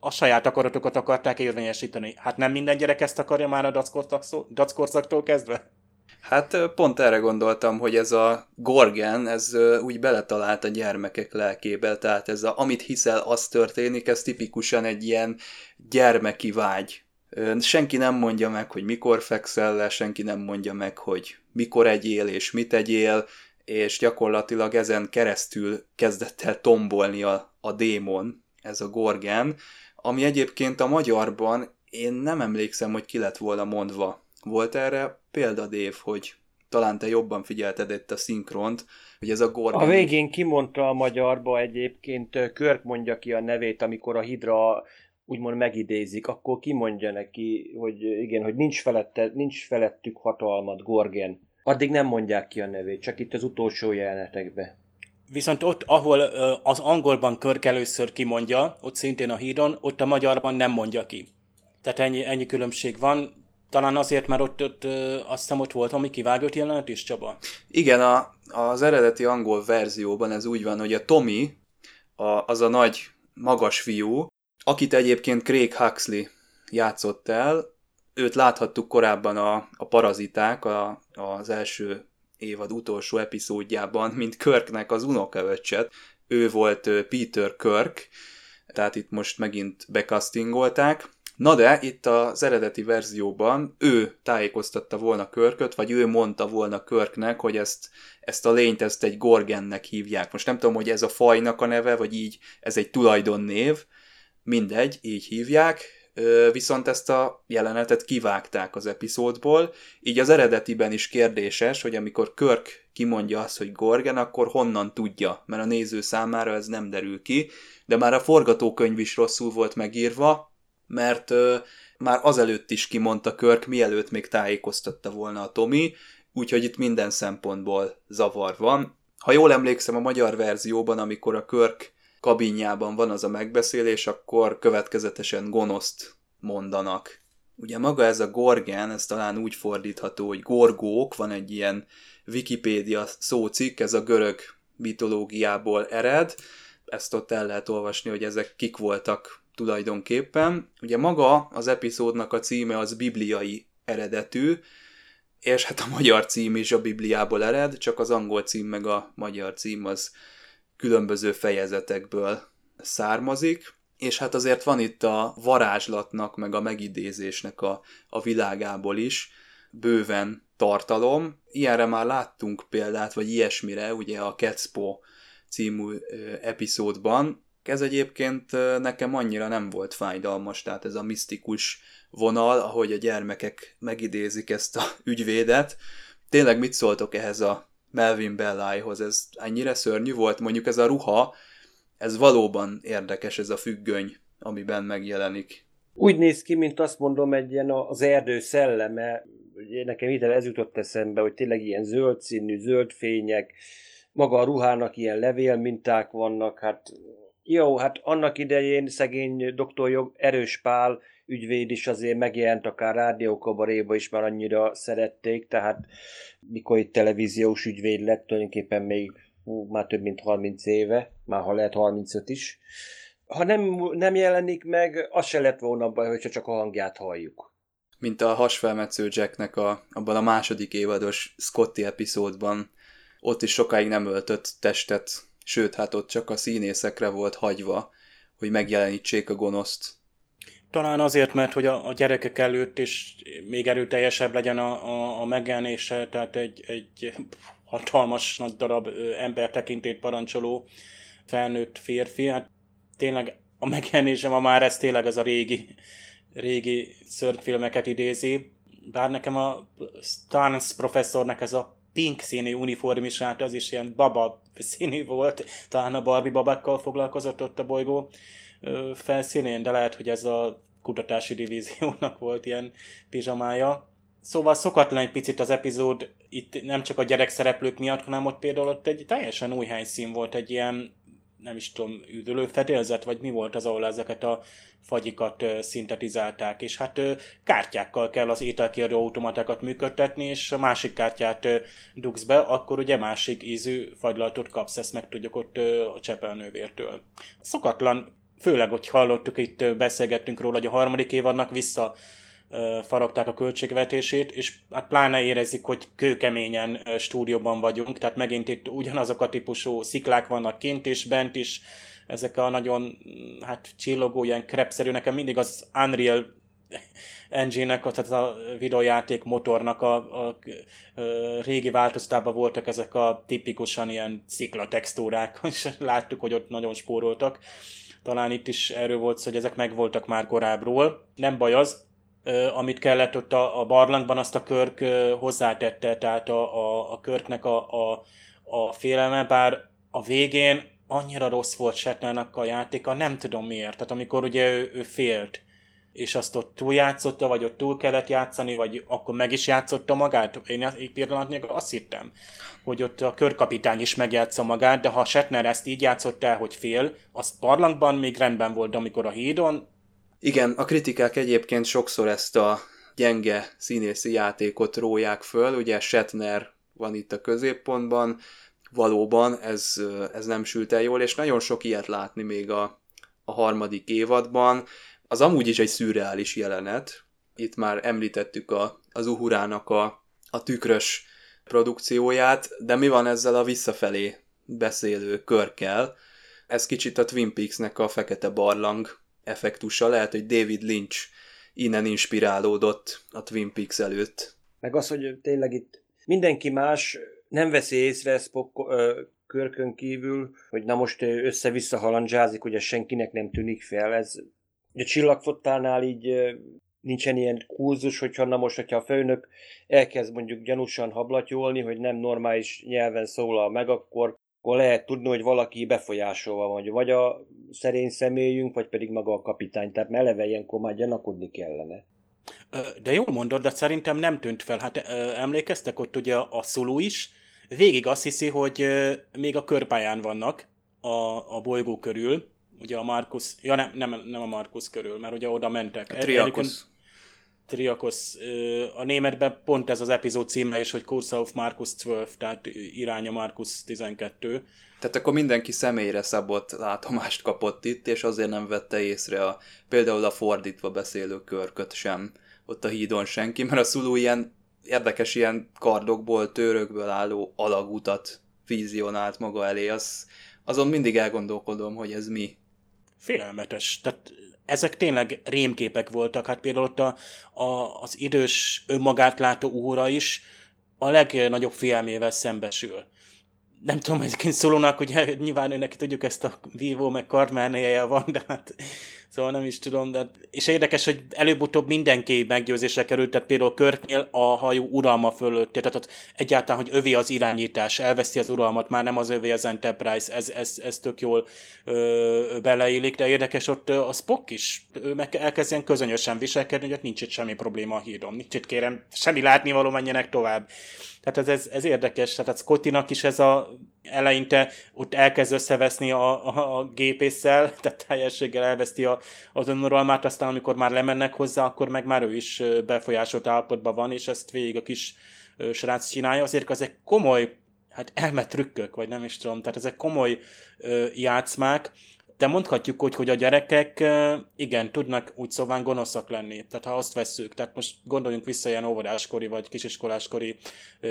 a saját akaratokat akarták érvényesíteni. Hát nem minden gyerek ezt akarja már a dackorszaktól kezdve? Hát pont erre gondoltam, hogy ez a Gorgen, ez úgy beletalált a gyermekek lelkébe, tehát ez a, amit hiszel, az történik, ez tipikusan egy ilyen gyermeki vágy. Senki nem mondja meg, hogy mikor fekszel le, senki nem mondja meg, hogy mikor egyél és mit egyél, és gyakorlatilag ezen keresztül kezdett el tombolni a, a démon, ez a Gorgen, ami egyébként a magyarban én nem emlékszem, hogy ki lett volna mondva. Volt erre példa, Dév, hogy talán te jobban figyelted itt a szinkront, hogy ez a Gorgon... A végén kimondta a magyarba egyébként, Körk mondja ki a nevét, amikor a Hidra úgymond megidézik, akkor kimondja neki, hogy igen, hogy nincs, felette, nincs felettük hatalmat, Gorgen. Addig nem mondják ki a nevét, csak itt az utolsó jelenetekben. Viszont ott, ahol az angolban Körk először kimondja, ott szintén a híron, ott a magyarban nem mondja ki. Tehát ennyi, ennyi különbség van. Talán azért, mert ott, ott azt hiszem ott volt ami kivágott jelenet is, Csaba? Igen, a, az eredeti angol verzióban ez úgy van, hogy a Tommy, a, az a nagy, magas fiú, akit egyébként Craig Huxley játszott el, őt láthattuk korábban a, a Paraziták, a, az első évad utolsó epizódjában, mint Körknek az unokaöccset. Ő volt Peter Kirk, tehát itt most megint bekasztingolták. Na de itt az eredeti verzióban ő tájékoztatta volna Körköt, vagy ő mondta volna Körknek, hogy ezt, ezt a lényt ezt egy Gorgennek hívják. Most nem tudom, hogy ez a fajnak a neve, vagy így ez egy tulajdonnév, mindegy, így hívják, viszont ezt a jelenetet kivágták az epizódból, így az eredetiben is kérdéses, hogy amikor Körk kimondja azt, hogy Gorgen, akkor honnan tudja, mert a néző számára ez nem derül ki, de már a forgatókönyv is rosszul volt megírva, mert ö, már azelőtt is kimondta Körk, mielőtt még tájékoztatta volna a Tomi, úgyhogy itt minden szempontból zavar van. Ha jól emlékszem a magyar verzióban, amikor a Körk kabinjában van az a megbeszélés, akkor következetesen gonoszt mondanak. Ugye maga ez a Gorgen, ez talán úgy fordítható, hogy gorgók, van egy ilyen Wikipédia szócikk, ez a görög mitológiából ered, ezt ott el lehet olvasni, hogy ezek kik voltak tulajdonképpen. Ugye maga az epizódnak a címe az bibliai eredetű, és hát a magyar cím is a Bibliából ered, csak az angol cím meg a magyar cím az különböző fejezetekből származik, és hát azért van itt a varázslatnak, meg a megidézésnek a, a világából is bőven tartalom. Ilyenre már láttunk példát, vagy ilyesmire, ugye a Ketspo című epizódban, ez egyébként nekem annyira nem volt fájdalmas, tehát ez a misztikus vonal, ahogy a gyermekek megidézik ezt a ügyvédet. Tényleg mit szóltok ehhez a Melvin Bellájhoz? Ez ennyire szörnyű volt? Mondjuk ez a ruha, ez valóban érdekes, ez a függöny, amiben megjelenik. Úgy néz ki, mint azt mondom, egy ilyen az erdő szelleme. Ugye nekem ide ez jutott eszembe, hogy tényleg ilyen zöld színű, zöld fények, maga a ruhának ilyen levélminták vannak, hát jó, hát annak idején szegény doktor Jog, Erős Pál ügyvéd is azért megjelent akár rádiókabaréba is, már annyira szerették, tehát mikor itt televíziós ügyvéd lett, tulajdonképpen még hú, már több mint 30 éve, már ha lehet 35 is. Ha nem, nem jelenik meg, az se lett volna baj, hogyha csak a hangját halljuk. Mint a hasfelmetsző Jacknek a, abban a második évados Scotty epizódban, ott is sokáig nem öltött testet sőt, hát ott csak a színészekre volt hagyva, hogy megjelenítsék a gonoszt. Talán azért, mert hogy a, a gyerekek előtt is még erőteljesebb legyen a, a, a megjelenése, tehát egy, egy hatalmas nagy darab embertekintét parancsoló felnőtt férfi. Hát tényleg a megjelenése ma már ez tényleg ez a régi, régi szörnyfilmeket idézi. Bár nekem a Stans professzornak ez a pink színű uniformisát, az is ilyen baba színű volt, talán a Barbie babákkal foglalkozott ott a bolygó felszínén, de lehet, hogy ez a kutatási divíziónak volt ilyen pizsamája. Szóval szokatlan egy picit az epizód, itt nem csak a gyerek szereplők miatt, hanem ott például ott egy teljesen új helyszín volt, egy ilyen, nem is tudom, üdülő fedélzet, vagy mi volt az, ahol ezeket a fagyikat szintetizálták, és hát kártyákkal kell az ételkérő automatákat működtetni, és a másik kártyát dugsz be, akkor ugye másik ízű fagylaltot kapsz, ezt meg tudjuk ott a csepelnővértől. Szokatlan, főleg, hogy hallottuk, itt beszélgettünk róla, hogy a harmadik évadnak vissza faragták a költségvetését, és hát pláne érezik, hogy kőkeményen stúdióban vagyunk, tehát megint itt ugyanazok a típusú sziklák vannak kint és bent is, ezek a nagyon hát csillogó, ilyen krepszerű, nekem mindig az Unreal engine-nek, tehát a videójáték motornak a, a, a, régi változtában voltak ezek a tipikusan ilyen szikla textúrák, és láttuk, hogy ott nagyon spóroltak. Talán itt is erről volt hogy ezek megvoltak már korábbról. Nem baj az, amit kellett ott a, a barlangban, azt a Körk hozzátette, tehát a, a, a Körknek a, a, a félelme, bár a végén annyira rossz volt Shatnernak a játéka, nem tudom miért. Tehát amikor ugye ő, ő félt, és azt ott túljátszotta, vagy ott túl kellett játszani, vagy akkor meg is játszotta magát. Én egy pillanatnyilag azt hittem, hogy ott a körkapitány is megjátsza magát, de ha Shatner ezt így játszott el, hogy fél, az barlangban még rendben volt, de amikor a hídon, igen, a kritikák egyébként sokszor ezt a gyenge színészi játékot róják föl, ugye Shatner van itt a középpontban, valóban ez, ez nem sült el jól, és nagyon sok ilyet látni még a, a harmadik évadban. Az amúgy is egy szürreális jelenet, itt már említettük a, az Uhurának a, a tükrös produkcióját, de mi van ezzel a visszafelé beszélő körkel? Ez kicsit a Twin Peaks-nek a fekete barlang effektusa. Lehet, hogy David Lynch innen inspirálódott a Twin Peaks előtt. Meg az, hogy tényleg itt mindenki más nem veszi észre Spock ö, körkön kívül, hogy na most össze-vissza halandzsázik, ugye senkinek nem tűnik fel. Ez a csillagfottánál így nincsen ilyen kurzus, hogyha na most, hogyha a főnök elkezd mondjuk gyanúsan hablatyolni, hogy nem normális nyelven szólal meg, akkor akkor lehet tudni, hogy valaki befolyásolva van, vagy a szerény személyünk, vagy pedig maga a kapitány. Tehát eleve ilyenkor már gyanakodni kellene. De jól mondod, de szerintem nem tűnt fel. Hát emlékeztek ott ugye a szuló is, végig azt hiszi, hogy még a körpályán vannak a, a bolygó körül, ugye a Markus, ja nem, nem, nem a Markus körül, mert ugye oda mentek. A Triakos. Triakos. A németben pont ez az epizód címe is, hogy Curse of Markus 12, tehát iránya Markus 12. Tehát akkor mindenki személyre szabott látomást kapott itt, és azért nem vette észre a, például a fordítva beszélő körköt sem ott a hídon senki, mert a szulú ilyen érdekes ilyen kardokból, törökből álló alagutat vizionált maga elé, az, azon mindig elgondolkodom, hogy ez mi. Félelmetes. Tehát ezek tényleg rémképek voltak. Hát például ott a, a, az idős önmagát látó óra is a legnagyobb félelmével szembesül. Nem tudom, egyébként szólónak, hogy nyilván neki tudjuk ezt a vívó meg karmánéje van, de hát Szóval nem is tudom, de... És érdekes, hogy előbb-utóbb mindenki meggyőzésre került, tehát például Körknél a hajó uralma fölött, tehát ott egyáltalán, hogy övé az irányítás, elveszi az uralmat, már nem az övé az Enterprise, ez, ez, ez tök jól ö, beleillik, de érdekes ott a Spock is, meg elkezdjen közönösen viselkedni, hogy ott nincs itt semmi probléma a hídon, nincs itt kérem, semmi látnivaló, menjenek tovább. Tehát ez, ez, ez érdekes, tehát Scottinak is ez a eleinte ott elkezd összeveszni a, a, a gépésszel, tehát teljességgel elveszti a, az önuralmát, aztán amikor már lemennek hozzá, akkor meg már ő is befolyásolt állapotban van, és ezt végig a kis srác csinálja. Azért ezek komoly, hát elmetrükkök, vagy nem is tudom, tehát ezek komoly ö, játszmák, de mondhatjuk, hogy, hogy a gyerekek igen, tudnak úgy szóval gonoszak lenni. Tehát ha azt vesszük, tehát most gondoljunk vissza ilyen óvodáskori vagy kisiskoláskori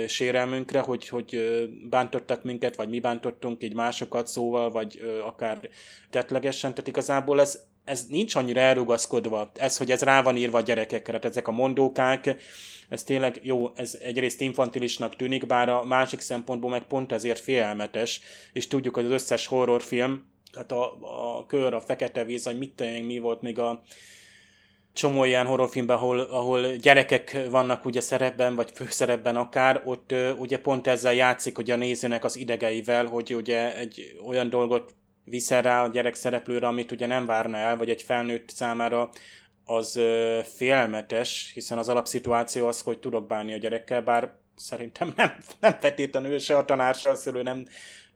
sérelmünkre, hogy, hogy bántottak minket, vagy mi bántottunk így másokat szóval, vagy akár tetlegesen, tehát igazából ez, ez nincs annyira elrugaszkodva, ez, hogy ez rá van írva a gyerekekre, tehát ezek a mondókák, ez tényleg jó, ez egyrészt infantilisnak tűnik, bár a másik szempontból meg pont ezért félelmetes, és tudjuk, hogy az összes horrorfilm, tehát a, a kör, a fekete víz, vagy mit tenni, mi volt még a csomó ilyen horrorfilmben, ahol, ahol gyerekek vannak ugye szerepben, vagy főszerepben akár, ott ugye pont ezzel játszik, hogy a nézőnek az idegeivel, hogy ugye egy olyan dolgot viszel rá a gyerek szereplőre, amit ugye nem várna el, vagy egy felnőtt számára az ö, félelmetes, hiszen az alapszituáció az, hogy tudok bánni a gyerekkel, bár szerintem nem, nem feltétlenül se a tanár, se a szülő nem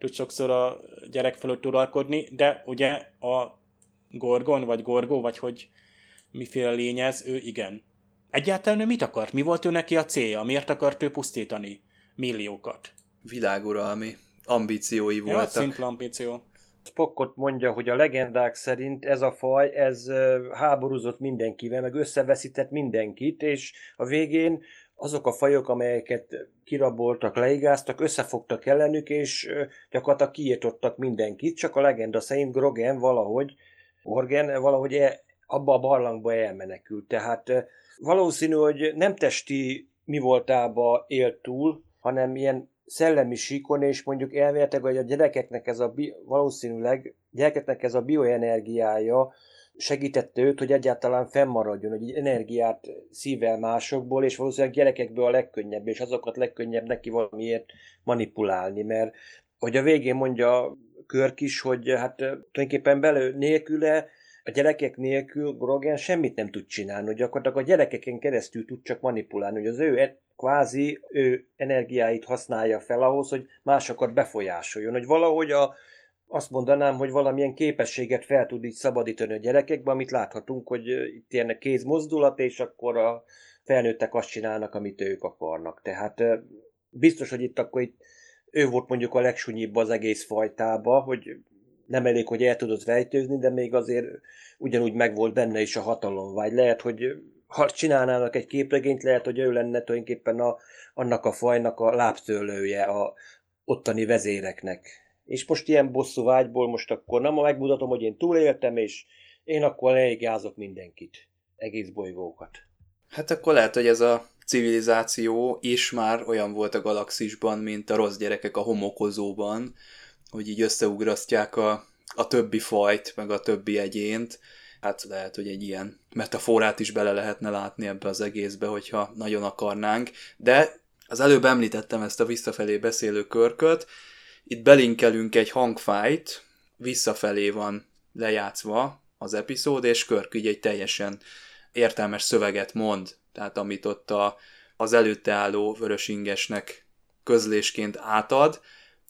tud sokszor a gyerek fölött uralkodni, de ugye a Gorgon, vagy Gorgó, vagy hogy miféle lény ez, ő igen. Egyáltalán ő mit akart? Mi volt ő neki a célja? Miért akart ő pusztítani milliókat? Világuralmi ambíciói Ja, voltak. szimpla ambíció. Spockot mondja, hogy a legendák szerint ez a faj, ez háborúzott mindenkivel, meg összeveszített mindenkit, és a végén azok a fajok, amelyeket kiraboltak, leigáztak, összefogtak ellenük, és gyakorlatilag kiirtottak mindenkit, csak a legenda szerint Grogen valahogy, Orgen valahogy el, abba a barlangba elmenekült. Tehát valószínű, hogy nem testi mi voltába élt túl, hanem ilyen szellemi síkon, és mondjuk elméletileg, hogy a gyerekeknek ez a bi- valószínűleg gyerekeknek ez a bioenergiája segítette őt, hogy egyáltalán fennmaradjon, hogy így energiát szível másokból, és valószínűleg gyerekekből a legkönnyebb, és azokat legkönnyebb neki valamiért manipulálni, mert hogy a végén mondja Körk is, hogy hát tulajdonképpen belő nélküle a gyerekek nélkül Grogan semmit nem tud csinálni, hogy gyakorlatilag a gyerekeken keresztül tud csak manipulálni, hogy az ő e- kvázi ő energiáit használja fel ahhoz, hogy másokat befolyásoljon, hogy valahogy a, azt mondanám, hogy valamilyen képességet fel tud így szabadítani a gyerekekbe, amit láthatunk, hogy itt ilyen kézmozdulat, és akkor a felnőttek azt csinálnak, amit ők akarnak. Tehát biztos, hogy itt akkor itt ő volt mondjuk a legsunyibb az egész fajtába, hogy nem elég, hogy el tudott rejtőzni, de még azért ugyanúgy megvolt benne is a hatalomvágy. Lehet, hogy ha csinálnának egy képregényt, lehet, hogy ő lenne tulajdonképpen a, annak a fajnak a lábszőlője a ottani vezéreknek. És most ilyen bosszú vágyból most akkor nem megmutatom, hogy én túléltem, és én akkor leigázok mindenkit, egész bolygókat. Hát akkor lehet, hogy ez a civilizáció is már olyan volt a galaxisban, mint a rossz gyerekek a homokozóban, hogy így összeugrasztják a, a többi fajt, meg a többi egyént. Hát lehet, hogy egy ilyen metaforát is bele lehetne látni ebbe az egészbe, hogyha nagyon akarnánk. De az előbb említettem ezt a visszafelé beszélő körköt, itt belinkelünk egy hangfájt, visszafelé van lejátszva az epizód, és Körk így egy teljesen értelmes szöveget mond, tehát amit ott a, az előtte álló vörösingesnek közlésként átad,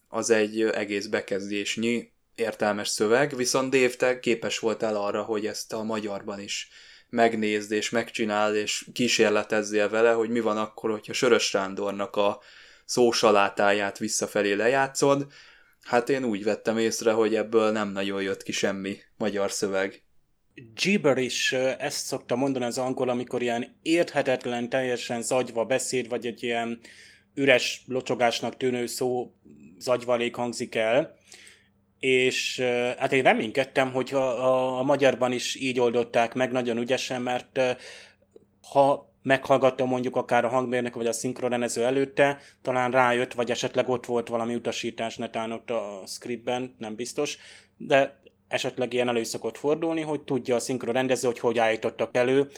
az egy egész bekezdésnyi értelmes szöveg, viszont Dave, te képes voltál arra, hogy ezt a magyarban is megnézd és megcsináld, és kísérletezzél vele, hogy mi van akkor, hogyha Sörös Sándornak a szósalátáját visszafelé lejátszod. Hát én úgy vettem észre, hogy ebből nem nagyon jött ki semmi magyar szöveg. gibberish, ezt szokta mondani az angol, amikor ilyen érthetetlen, teljesen zagyva beszéd, vagy egy ilyen üres locsogásnak tűnő szó zagyvalék hangzik el, és hát én reménykedtem, hogy a, a, a magyarban is így oldották meg nagyon ügyesen, mert ha meghallgattam mondjuk akár a hangmérnök vagy a szinkronrendező előtte, talán rájött, vagy esetleg ott volt valami utasítás netán ott a scriptben, nem biztos, de esetleg ilyen elő szokott fordulni, hogy tudja a szinkronrendező, hogy hogy állítottak elő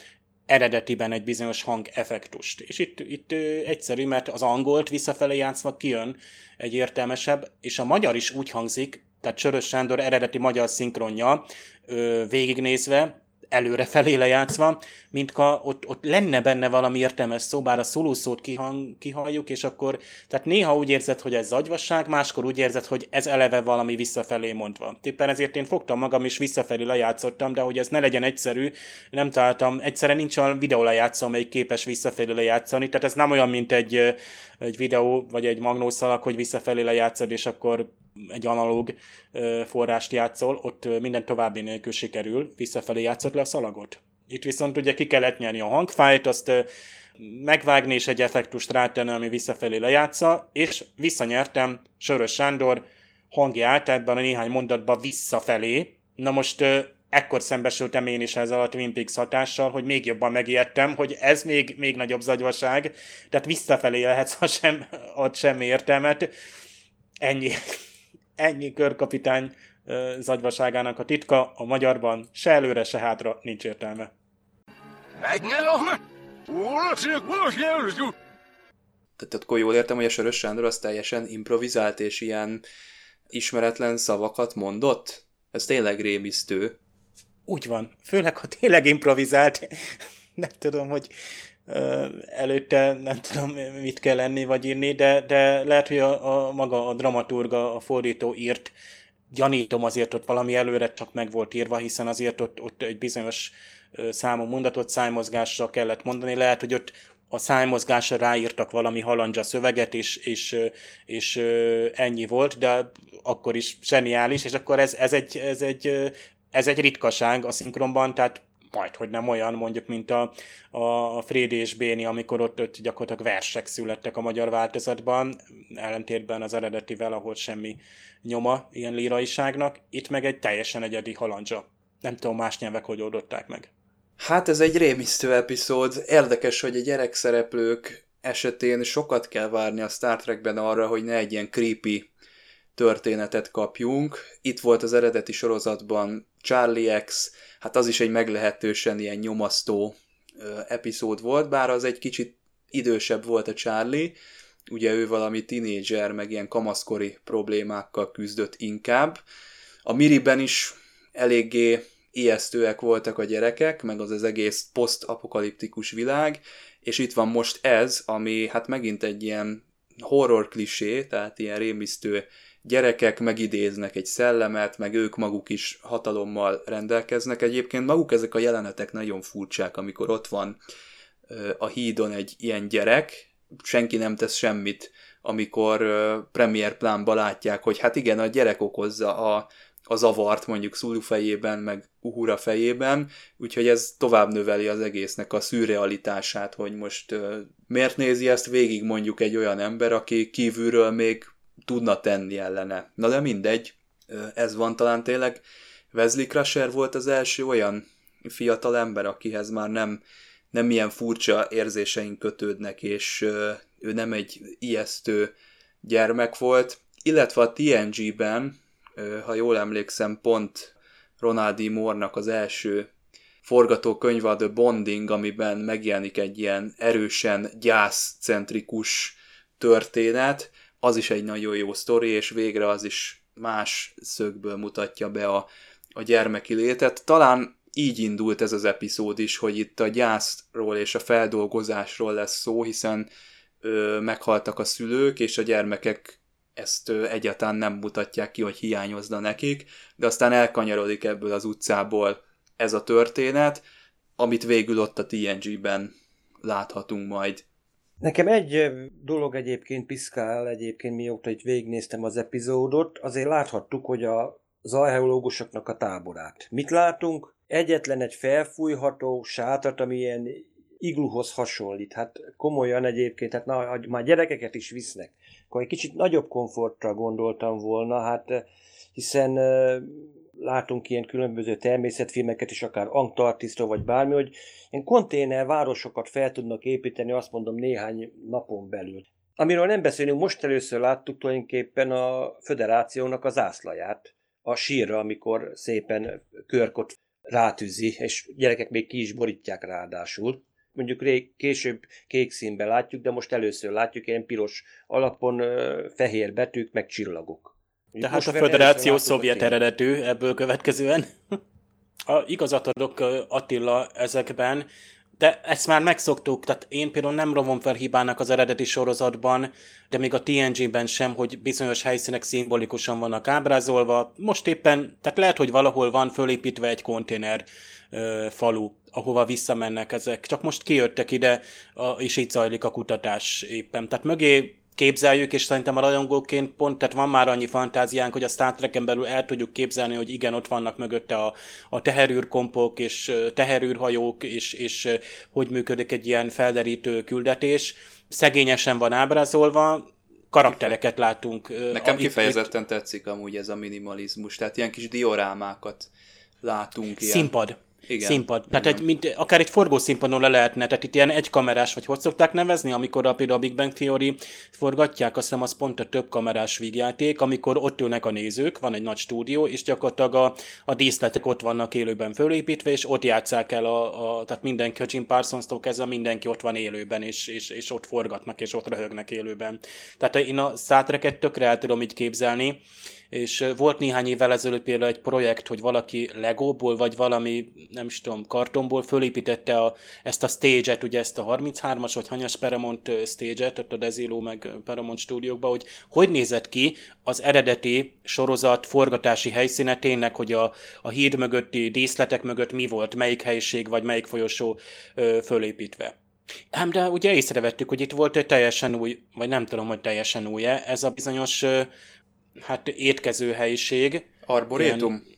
eredetiben egy bizonyos hangeffektust. És itt, itt egyszerű, mert az angolt visszafelé játszva kijön egy értelmesebb, és a magyar is úgy hangzik, tehát Sörös Sándor eredeti magyar szinkronja végignézve, előre felé lejátszva, mint ha ott, ott lenne benne valami értelmes szó, bár a szólószót kihang, kihalljuk, és akkor, tehát néha úgy érzed, hogy ez zagyvasság, máskor úgy érzed, hogy ez eleve valami visszafelé mondva. Éppen ezért én fogtam magam, és visszafelé lejátszottam, de hogy ez ne legyen egyszerű, nem találtam, egyszerre nincs olyan videó lejátszó, amelyik képes visszafelé lejátszani, tehát ez nem olyan, mint egy, egy videó, vagy egy magnószalag, hogy visszafelé lejátszod, és akkor egy analóg forrást játszol, ott minden további nélkül sikerül, visszafelé játszott le a szalagot. Itt viszont ugye ki kellett nyerni a hangfájt, azt megvágni és egy effektust rátenni, ami visszafelé lejátsza, és visszanyertem Sörös Sándor hangját ebben a néhány mondatban visszafelé. Na most ekkor szembesültem én is ezzel a Twin Peaks hatással, hogy még jobban megijedtem, hogy ez még, még nagyobb zagyvaság, tehát visszafelé lehetsz, ha sem ad semmi értelmet. Ennyi ennyi körkapitány zagyvaságának a titka, a magyarban se előre, se hátra nincs értelme. Tehát akkor jól értem, hogy a Sörös Sándor az teljesen improvizált, és ilyen ismeretlen szavakat mondott? Ez tényleg rémisztő. Úgy van. Főleg, ha tényleg improvizált. nem tudom, hogy előtte nem tudom, mit kell lenni vagy írni, de, de lehet, hogy a, a maga a dramaturga, a fordító írt gyanítom azért ott valami előre csak meg volt írva, hiszen azért ott, ott egy bizonyos számú mondatot szájmozgásra kellett mondani. Lehet, hogy ott a szájmozgásra ráírtak valami halandzsa szöveget, és, és, és ennyi volt, de akkor is zseniális, és akkor ez, ez, egy, ez, egy, ez egy ritkaság a szinkronban, tehát majd, hogy nem olyan, mondjuk, mint a, a Frédi és Béni, amikor ott, ott gyakorlatilag versek születtek a magyar változatban, ellentétben az eredetivel, ahol semmi nyoma ilyen líraiságnak. Itt meg egy teljesen egyedi halandzsa. Nem tudom, más nyelvek hogy oldották meg. Hát ez egy rémisztő epizód. Érdekes, hogy a gyerekszereplők esetén sokat kell várni a Star Trekben arra, hogy ne egy ilyen creepy történetet kapjunk. Itt volt az eredeti sorozatban Charlie X, hát az is egy meglehetősen ilyen nyomasztó epizód volt, bár az egy kicsit idősebb volt a Charlie, ugye ő valami tinédzser, meg ilyen kamaszkori problémákkal küzdött inkább. A Miriben is eléggé ijesztőek voltak a gyerekek, meg az az egész posztapokaliptikus világ, és itt van most ez, ami hát megint egy ilyen horror klisé, tehát ilyen rémisztő gyerekek megidéznek egy szellemet, meg ők maguk is hatalommal rendelkeznek. Egyébként maguk ezek a jelenetek nagyon furcsák, amikor ott van a hídon egy ilyen gyerek, senki nem tesz semmit, amikor premier plánba látják, hogy hát igen, a gyerek okozza a, a zavart mondjuk Szulu fejében, meg Uhura fejében, úgyhogy ez tovább növeli az egésznek a szürrealitását, hogy most uh, miért nézi ezt végig mondjuk egy olyan ember, aki kívülről még tudna tenni ellene. Na de mindegy, ez van talán tényleg. Wesley Crusher volt az első olyan fiatal ember, akihez már nem, nem ilyen furcsa érzéseink kötődnek, és ő nem egy ijesztő gyermek volt, illetve a TNG-ben, ha jól emlékszem, pont Ronald D. Moore-nak az első forgatókönyve a The Bonding, amiben megjelenik egy ilyen erősen gyászcentrikus történet, az is egy nagyon jó sztori, és végre az is más szögből mutatja be a, a gyermeki létet. Talán így indult ez az epizód is, hogy itt a gyászról és a feldolgozásról lesz szó, hiszen ö, meghaltak a szülők, és a gyermekek ezt ö, egyáltalán nem mutatják ki, hogy hiányozna nekik, de aztán elkanyarodik ebből az utcából ez a történet, amit végül ott a TNG-ben láthatunk majd. Nekem egy dolog egyébként piszkál, egyébként mióta itt végignéztem az epizódot, azért láthattuk, hogy a zajheológusoknak a táborát. Mit látunk? Egyetlen egy felfújható sátat, ami ilyen igluhoz hasonlít. Hát komolyan egyébként, hát na, már gyerekeket is visznek. Akkor egy kicsit nagyobb komfortra gondoltam volna, hát hiszen látunk ilyen különböző természetfilmeket is, akár Antarktisztról vagy bármi, hogy ilyen konténer városokat fel tudnak építeni, azt mondom, néhány napon belül. Amiről nem beszélünk, most először láttuk tulajdonképpen a föderációnak az ászlaját, a sírra, amikor szépen körkot rátűzi, és gyerekek még ki is borítják ráadásul. Mondjuk rég, később kék színben látjuk, de most először látjuk ilyen piros alapon fehér betűk, meg csillagok. Tehát a föderáció szovjet eredetű ebből következően. A, igazat adok Attila ezekben, de ezt már megszoktuk, tehát én például nem rovom fel hibának az eredeti sorozatban, de még a TNG-ben sem, hogy bizonyos helyszínek szimbolikusan vannak ábrázolva. Most éppen, tehát lehet, hogy valahol van fölépítve egy konténer ö, falu, ahova visszamennek ezek. Csak most kijöttek ide, a, és így zajlik a kutatás éppen. Tehát mögé képzeljük, és szerintem a rajongóként pont, tehát van már annyi fantáziánk, hogy a Star Trek-en belül el tudjuk képzelni, hogy igen, ott vannak mögötte a, a teherűrkompok és teherűrhajók, és, és hogy működik egy ilyen felderítő küldetés. Szegényesen van ábrázolva, karaktereket látunk. Nekem kifejezetten itt, tetszik amúgy ez a minimalizmus, tehát ilyen kis diorámákat látunk. Ilyen. Színpad. Igen. színpad. Tehát egy, mint, akár egy forgószínpadon le lehetne, tehát itt ilyen egykamerás, vagy hogy szokták nevezni, amikor a, például a Big Bang Theory forgatják, azt hiszem az pont a több kamerás vígjáték, amikor ott ülnek a nézők, van egy nagy stúdió, és gyakorlatilag a, a díszletek ott vannak élőben fölépítve, és ott játszák el, a, a tehát mindenki, a Jim Parsons-tól kezdve mindenki ott van élőben, és, és, és ott forgatnak, és ott röhögnek élőben. Tehát én a szátreket tökre el tudom így képzelni, és volt néhány évvel ezelőtt például egy projekt, hogy valaki Legóból, vagy valami, nem is tudom, kartonból fölépítette a, ezt a stage-et, ugye ezt a 33-as, vagy hanyas Paramount stage-et, ott a Dezilo meg Paramount stúdiókban, hogy hogy nézett ki az eredeti sorozat forgatási helyszíne tényleg, hogy a, a híd mögötti díszletek mögött mi volt, melyik helyiség, vagy melyik folyosó ö, fölépítve. Ám de ugye észrevettük, hogy itt volt egy teljesen új, vagy nem tudom, hogy teljesen új -e, ez a bizonyos hát étkező helyiség. Arborétum? Ilyen-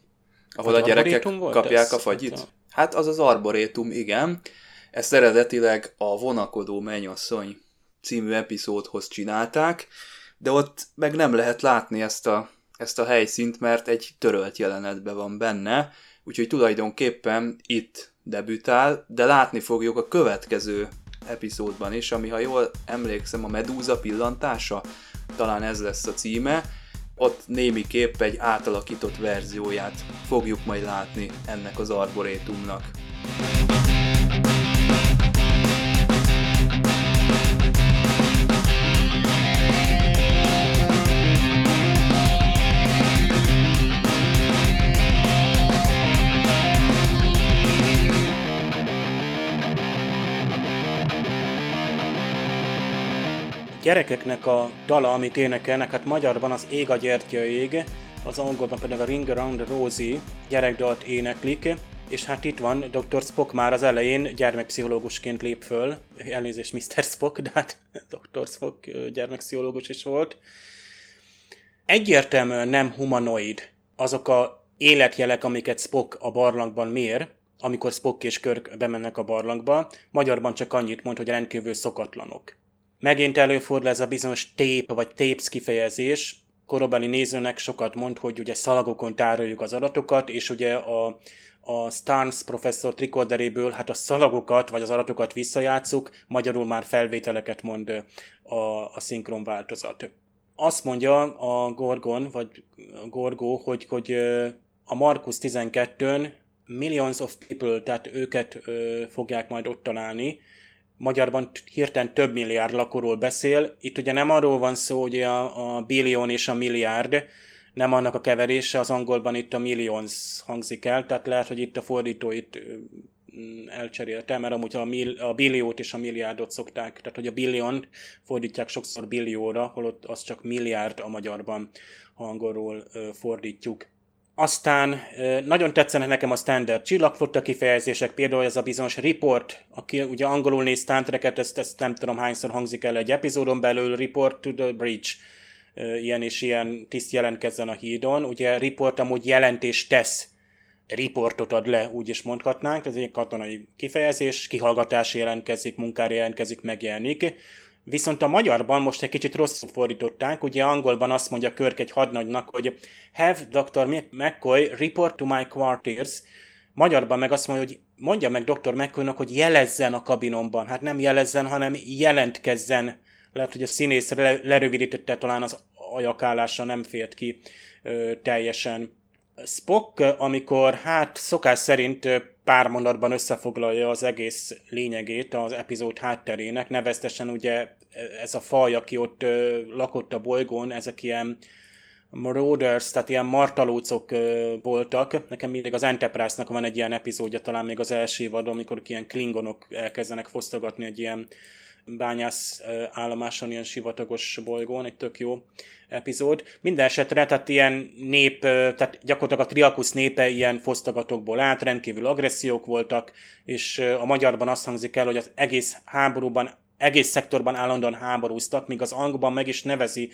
Ahol a gyerekek volt kapják ez? a fagyit? Hát Hát az az arborétum, igen. Ezt eredetileg a Vonakodó Mennyasszony című epizódhoz csinálták, de ott meg nem lehet látni ezt a, ezt a helyszínt, mert egy törölt jelenetben van benne, úgyhogy tulajdonképpen itt debütál, de látni fogjuk a következő epizódban is, ami ha jól emlékszem a Medúza pillantása, talán ez lesz a címe, ott némiképp egy átalakított verzióját fogjuk majd látni ennek az arborétumnak. Gyerekeknek a dala, amit énekelnek, hát magyarban az Ég a gyertya ég, az angolban pedig a Ring Around the Rosie gyerekdalt éneklik, és hát itt van Dr. Spock már az elején gyermekpszichológusként lép föl, elnézést Mr. Spock, de hát Dr. Spock gyermekpszichológus is volt. Egyértelműen nem humanoid azok a életjelek, amiket Spock a barlangban mér, amikor Spock és Kirk bemennek a barlangba, magyarban csak annyit mond, hogy rendkívül szokatlanok. Megint előfordul ez a bizonyos tape vagy tapes kifejezés, korabeli nézőnek sokat mond, hogy ugye szalagokon tároljuk az adatokat, és ugye a, a Starnes professzor trikorderéből hát a szalagokat vagy az adatokat visszajátszuk, magyarul már felvételeket mond a, a szinkron változat. Azt mondja a Gorgon, vagy a Gorgo, hogy, hogy a Markus 12-ön millions of people, tehát őket ö, fogják majd ott találni, magyarban hirtelen több milliárd lakóról beszél. Itt ugye nem arról van szó, hogy a, a billion és a milliárd, nem annak a keverése, az angolban itt a millions hangzik el, tehát lehet, hogy itt a fordító itt mm, elcserélte, mert amúgy a, mil, a billiót és a milliárdot szokták, tehát hogy a billion fordítják sokszor billióra, holott az csak milliárd a magyarban, ha angolról fordítjuk. Aztán nagyon tetszenek nekem a standard csillagflotta kifejezések, például ez a bizonyos report, aki ugye angolul néz Star Trek-et, ezt, ezt nem tudom hányszor hangzik el egy epizódon belül, report to the bridge, ilyen és ilyen tiszt jelentkezzen a hídon. Ugye report amúgy jelentés tesz, riportot ad le, úgy is mondhatnánk, ez egy katonai kifejezés, kihallgatás jelentkezik, munkára jelentkezik, megjelenik. Viszont a magyarban most egy kicsit rosszul fordították, ugye angolban azt mondja Körk egy hadnagynak, hogy have Dr. McCoy report to my quarters, magyarban meg azt mondja, hogy mondja meg Dr. McCoynak, hogy jelezzen a kabinomban. Hát nem jelezzen, hanem jelentkezzen. Lehet, hogy a színész le- lerövidítette talán az ajakállása nem fért ki ö, teljesen. Spock, amikor hát szokás szerint pár mondatban összefoglalja az egész lényegét az epizód hátterének, neveztesen ugye ez a faj, aki ott lakott a bolygón, ezek ilyen Marauders, tehát ilyen martalócok voltak. Nekem mindig az Enterprise-nak van egy ilyen epizódja, talán még az első évadon, amikor ilyen klingonok elkezdenek fosztogatni egy ilyen bányász állomáson, ilyen sivatagos bolygón, egy tök jó epizód. Minden esetre, tehát ilyen nép, tehát gyakorlatilag a Triakusz népe ilyen fosztogatókból állt, rendkívül agressziók voltak, és a magyarban azt hangzik el, hogy az egész háborúban egész szektorban állandóan háborúztak, míg az angban meg is nevezi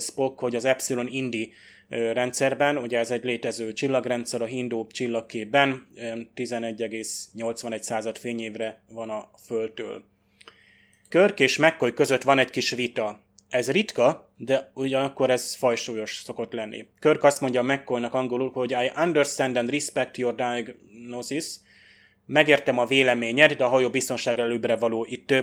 Spock, hogy az Epsilon Indi rendszerben, ugye ez egy létező csillagrendszer a hindó csillagképben, ö, 11,81 század fényévre van a Földtől. Körk és McCoy között van egy kis vita. Ez ritka, de ugyanakkor ez fajsúlyos szokott lenni. Körk azt mondja McCoynak angolul, hogy I understand and respect your diagnosis, megértem a véleményed, de a hajó biztonságra előbbre való. Itt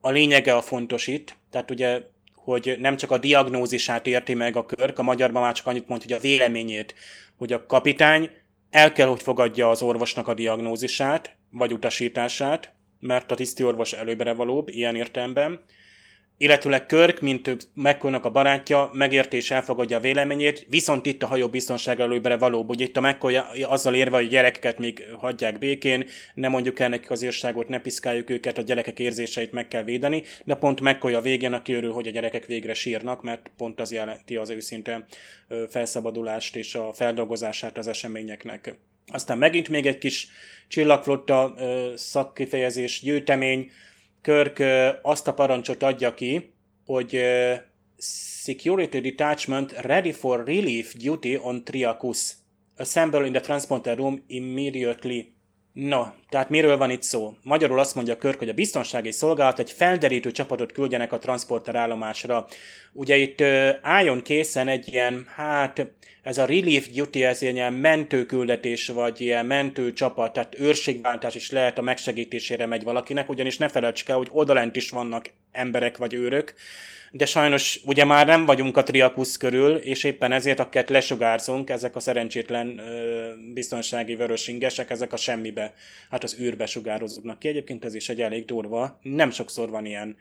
a lényege a fontos itt, tehát ugye, hogy nem csak a diagnózisát érti meg a Körk, a magyarban már csak annyit mond, hogy a véleményét, hogy a kapitány el kell, hogy fogadja az orvosnak a diagnózisát, vagy utasítását, mert a tiszti orvos előbbre valóbb, ilyen értelemben, illetőleg Körk, mint mccoy a barátja, megérti és elfogadja a véleményét, viszont itt a hajó biztonsága előbbre való, hogy itt a McCoy azzal érve, hogy gyerekeket még hagyják békén, ne mondjuk el nekik az írságot, ne piszkáljuk őket, a gyerekek érzéseit meg kell védeni, de pont McCoy a végén, aki örül, hogy a gyerekek végre sírnak, mert pont az jelenti az őszinte felszabadulást és a feldolgozását az eseményeknek. Aztán megint még egy kis csillagflotta szakkifejezés, gyűjtemény, Körk azt a parancsot adja ki, hogy Security Detachment ready for relief duty on Triacus. Assemble in the transponder room immediately. No, tehát miről van itt szó? Magyarul azt mondja Körk, hogy a biztonsági szolgálat egy felderítő csapatot küldjenek a transporter állomásra. Ugye itt álljon készen egy ilyen, hát ez a relief duty, ez ilyen mentőküldetés, vagy ilyen mentőcsapat, tehát őrségváltás is lehet a megsegítésére megy valakinek, ugyanis ne felejtsd el, hogy odalent is vannak emberek vagy őrök, de sajnos ugye már nem vagyunk a triakusz körül, és éppen ezért, akiket lesugárzunk, ezek a szerencsétlen ö, biztonsági vörösingesek, ezek a semmibe, hát az űrbe sugározódnak ki. Egyébként ez is egy elég durva, nem sokszor van ilyen.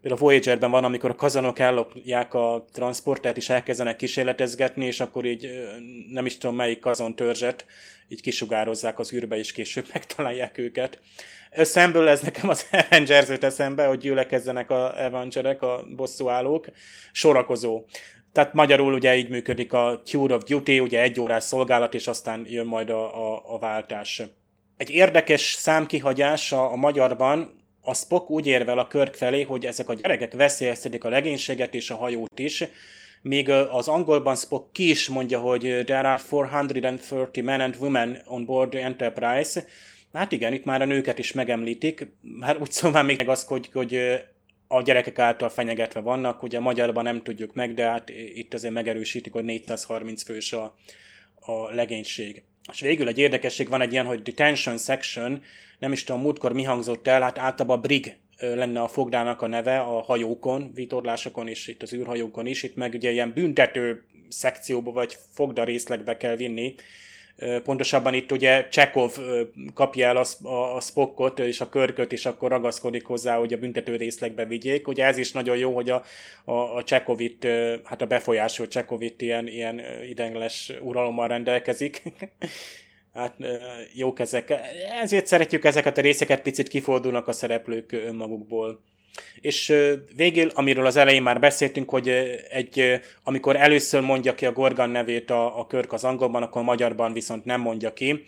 Például a Voyager-ben van, amikor a kazanok ellopják a transportert, és elkezdenek kísérletezgetni, és akkor így nem is tudom melyik kazon törzset, így kisugározzák az űrbe, és később megtalálják őket. Szemből ez nekem az Avengers jut eszembe, hogy gyülekezzenek a Avengerek, a bosszúállók, sorakozó. Tehát magyarul ugye így működik a Tour of Duty, ugye egy órás szolgálat, és aztán jön majd a, a, a váltás. Egy érdekes számkihagyás a, a magyarban, a Spock úgy érvel a Körk felé, hogy ezek a gyerekek veszélyeztetik a legénységet és a hajót is, míg az angolban Spock ki is mondja, hogy there are 430 men and women on board the Enterprise, Hát igen, itt már a nőket is megemlítik, már úgy szóval még az, hogy, hogy a gyerekek által fenyegetve vannak, ugye magyarban nem tudjuk meg, de hát itt azért megerősítik, hogy 430 fős a, a legénység. És végül egy érdekesség van egy ilyen, hogy detention section, nem is tudom, múltkor mi hangzott el, hát általában brig lenne a fogdának a neve a hajókon, vitorlásokon és itt az űrhajókon is, itt meg ugye ilyen büntető szekcióba vagy fogda részlegbe kell vinni Pontosabban itt ugye Csekov kapja el a, a, a Spockot és a körköt, és akkor ragaszkodik hozzá, hogy a büntető részlegbe vigyék. Ugye ez is nagyon jó, hogy a, a, a Csekov itt, hát a befolyású Csekov itt ilyen, ilyen idegles uralommal rendelkezik. hát jók ezek. Ezért szeretjük ezeket a részeket, picit kifordulnak a szereplők önmagukból. És végül, amiről az elején már beszéltünk, hogy egy, amikor először mondja ki a Gorgan nevét a, a Körk az angolban, akkor magyarban viszont nem mondja ki.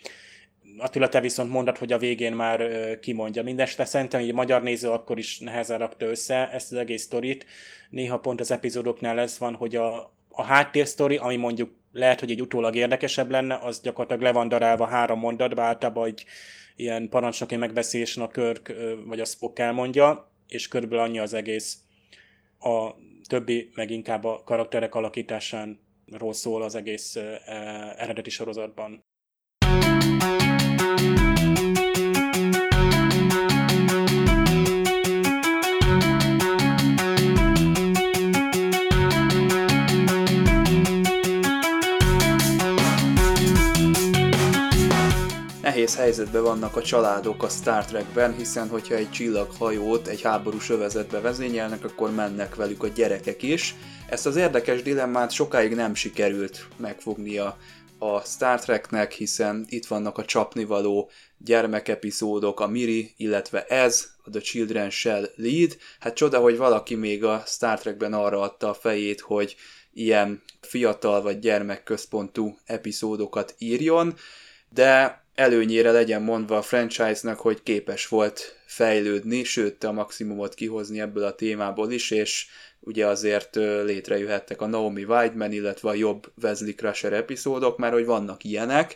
Attila, te viszont mondod, hogy a végén már kimondja. Mindeste szerintem egy magyar néző akkor is nehezen rakta össze ezt az egész sztorit. Néha pont az epizódoknál ez van, hogy a, a háttérsztori, ami mondjuk lehet, hogy egy utólag érdekesebb lenne, az gyakorlatilag le van darálva három mondatba, általában egy ilyen parancsnoki megbeszélésen a Körk vagy a Spock elmondja, és körülbelül annyi az egész. A többi meg inkább a karakterek alakításánról szól az egész eredeti sorozatban. Nehéz helyzetben vannak a családok a Star Trekben, hiszen hogyha egy csillaghajót egy háborús övezetbe vezényelnek, akkor mennek velük a gyerekek is. Ezt az érdekes dilemmát sokáig nem sikerült megfognia a Star Treknek, hiszen itt vannak a csapnivaló gyermekepizódok, a Miri, illetve ez, a The Children Shall Lead. Hát csoda, hogy valaki még a Star Trekben arra adta a fejét, hogy ilyen fiatal vagy gyermekközpontú epizódokat írjon, de előnyére legyen mondva a franchise-nak, hogy képes volt fejlődni, sőt a maximumot kihozni ebből a témából is, és ugye azért létrejöhettek a Naomi Wideman, illetve a jobb Wesley Crusher epizódok, mert hogy vannak ilyenek,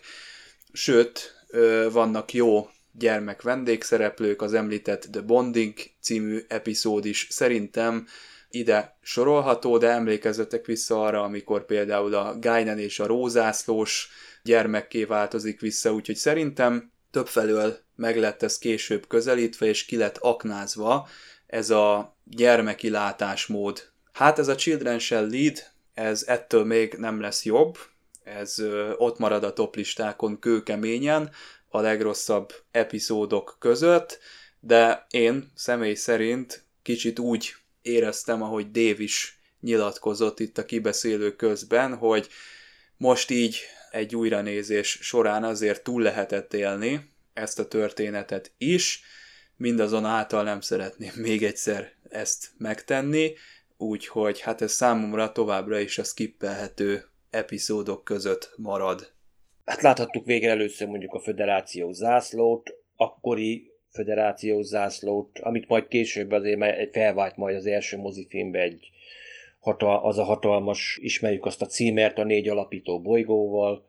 sőt, vannak jó gyermek vendégszereplők, az említett The Bonding című epizód is szerintem ide sorolható, de emlékezzetek vissza arra, amikor például a Guinan és a Rózászlós gyermekké változik vissza, úgyhogy szerintem többfelől meg lett ez később közelítve, és ki lett aknázva ez a gyermeki látásmód. Hát ez a Children Shall Lead, ez ettől még nem lesz jobb, ez ott marad a toplistákon kőkeményen a legrosszabb epizódok között, de én személy szerint kicsit úgy éreztem, ahogy Dave is nyilatkozott itt a kibeszélő közben, hogy most így egy újranézés során azért túl lehetett élni ezt a történetet is, mindazonáltal nem szeretném még egyszer ezt megtenni, úgyhogy hát ez számomra továbbra is a skippelhető epizódok között marad. Hát láthattuk végre először mondjuk a föderáció zászlót, akkori föderáció zászlót, amit majd később azért felvált majd az első mozifilmbe egy hatal, az a hatalmas, ismerjük azt a címert a négy alapító bolygóval.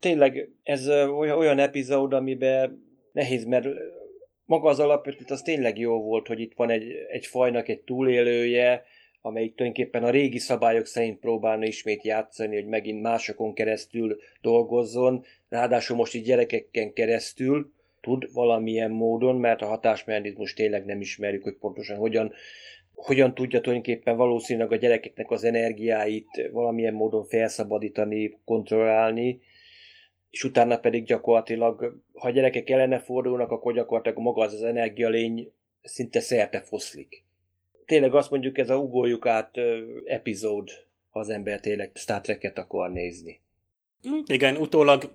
Tényleg ez olyan epizód, amiben nehéz, mert maga az alapötlet az tényleg jó volt, hogy itt van egy, egy fajnak egy túlélője, amelyik tulajdonképpen a régi szabályok szerint próbálna ismét játszani, hogy megint másokon keresztül dolgozzon, ráadásul most így gyerekeken keresztül tud valamilyen módon, mert a hatásmechanizmus tényleg nem ismerjük, hogy pontosan hogyan, hogyan tudja tulajdonképpen valószínűleg a gyerekeknek az energiáit valamilyen módon felszabadítani, kontrollálni, és utána pedig gyakorlatilag, ha a gyerekek ellene fordulnak, akkor gyakorlatilag maga az az energialény szinte szerte foszlik. Tényleg azt mondjuk, ez a ugoljuk át epizód, ha az ember tényleg Star Trek-et akar nézni. Igen, utólag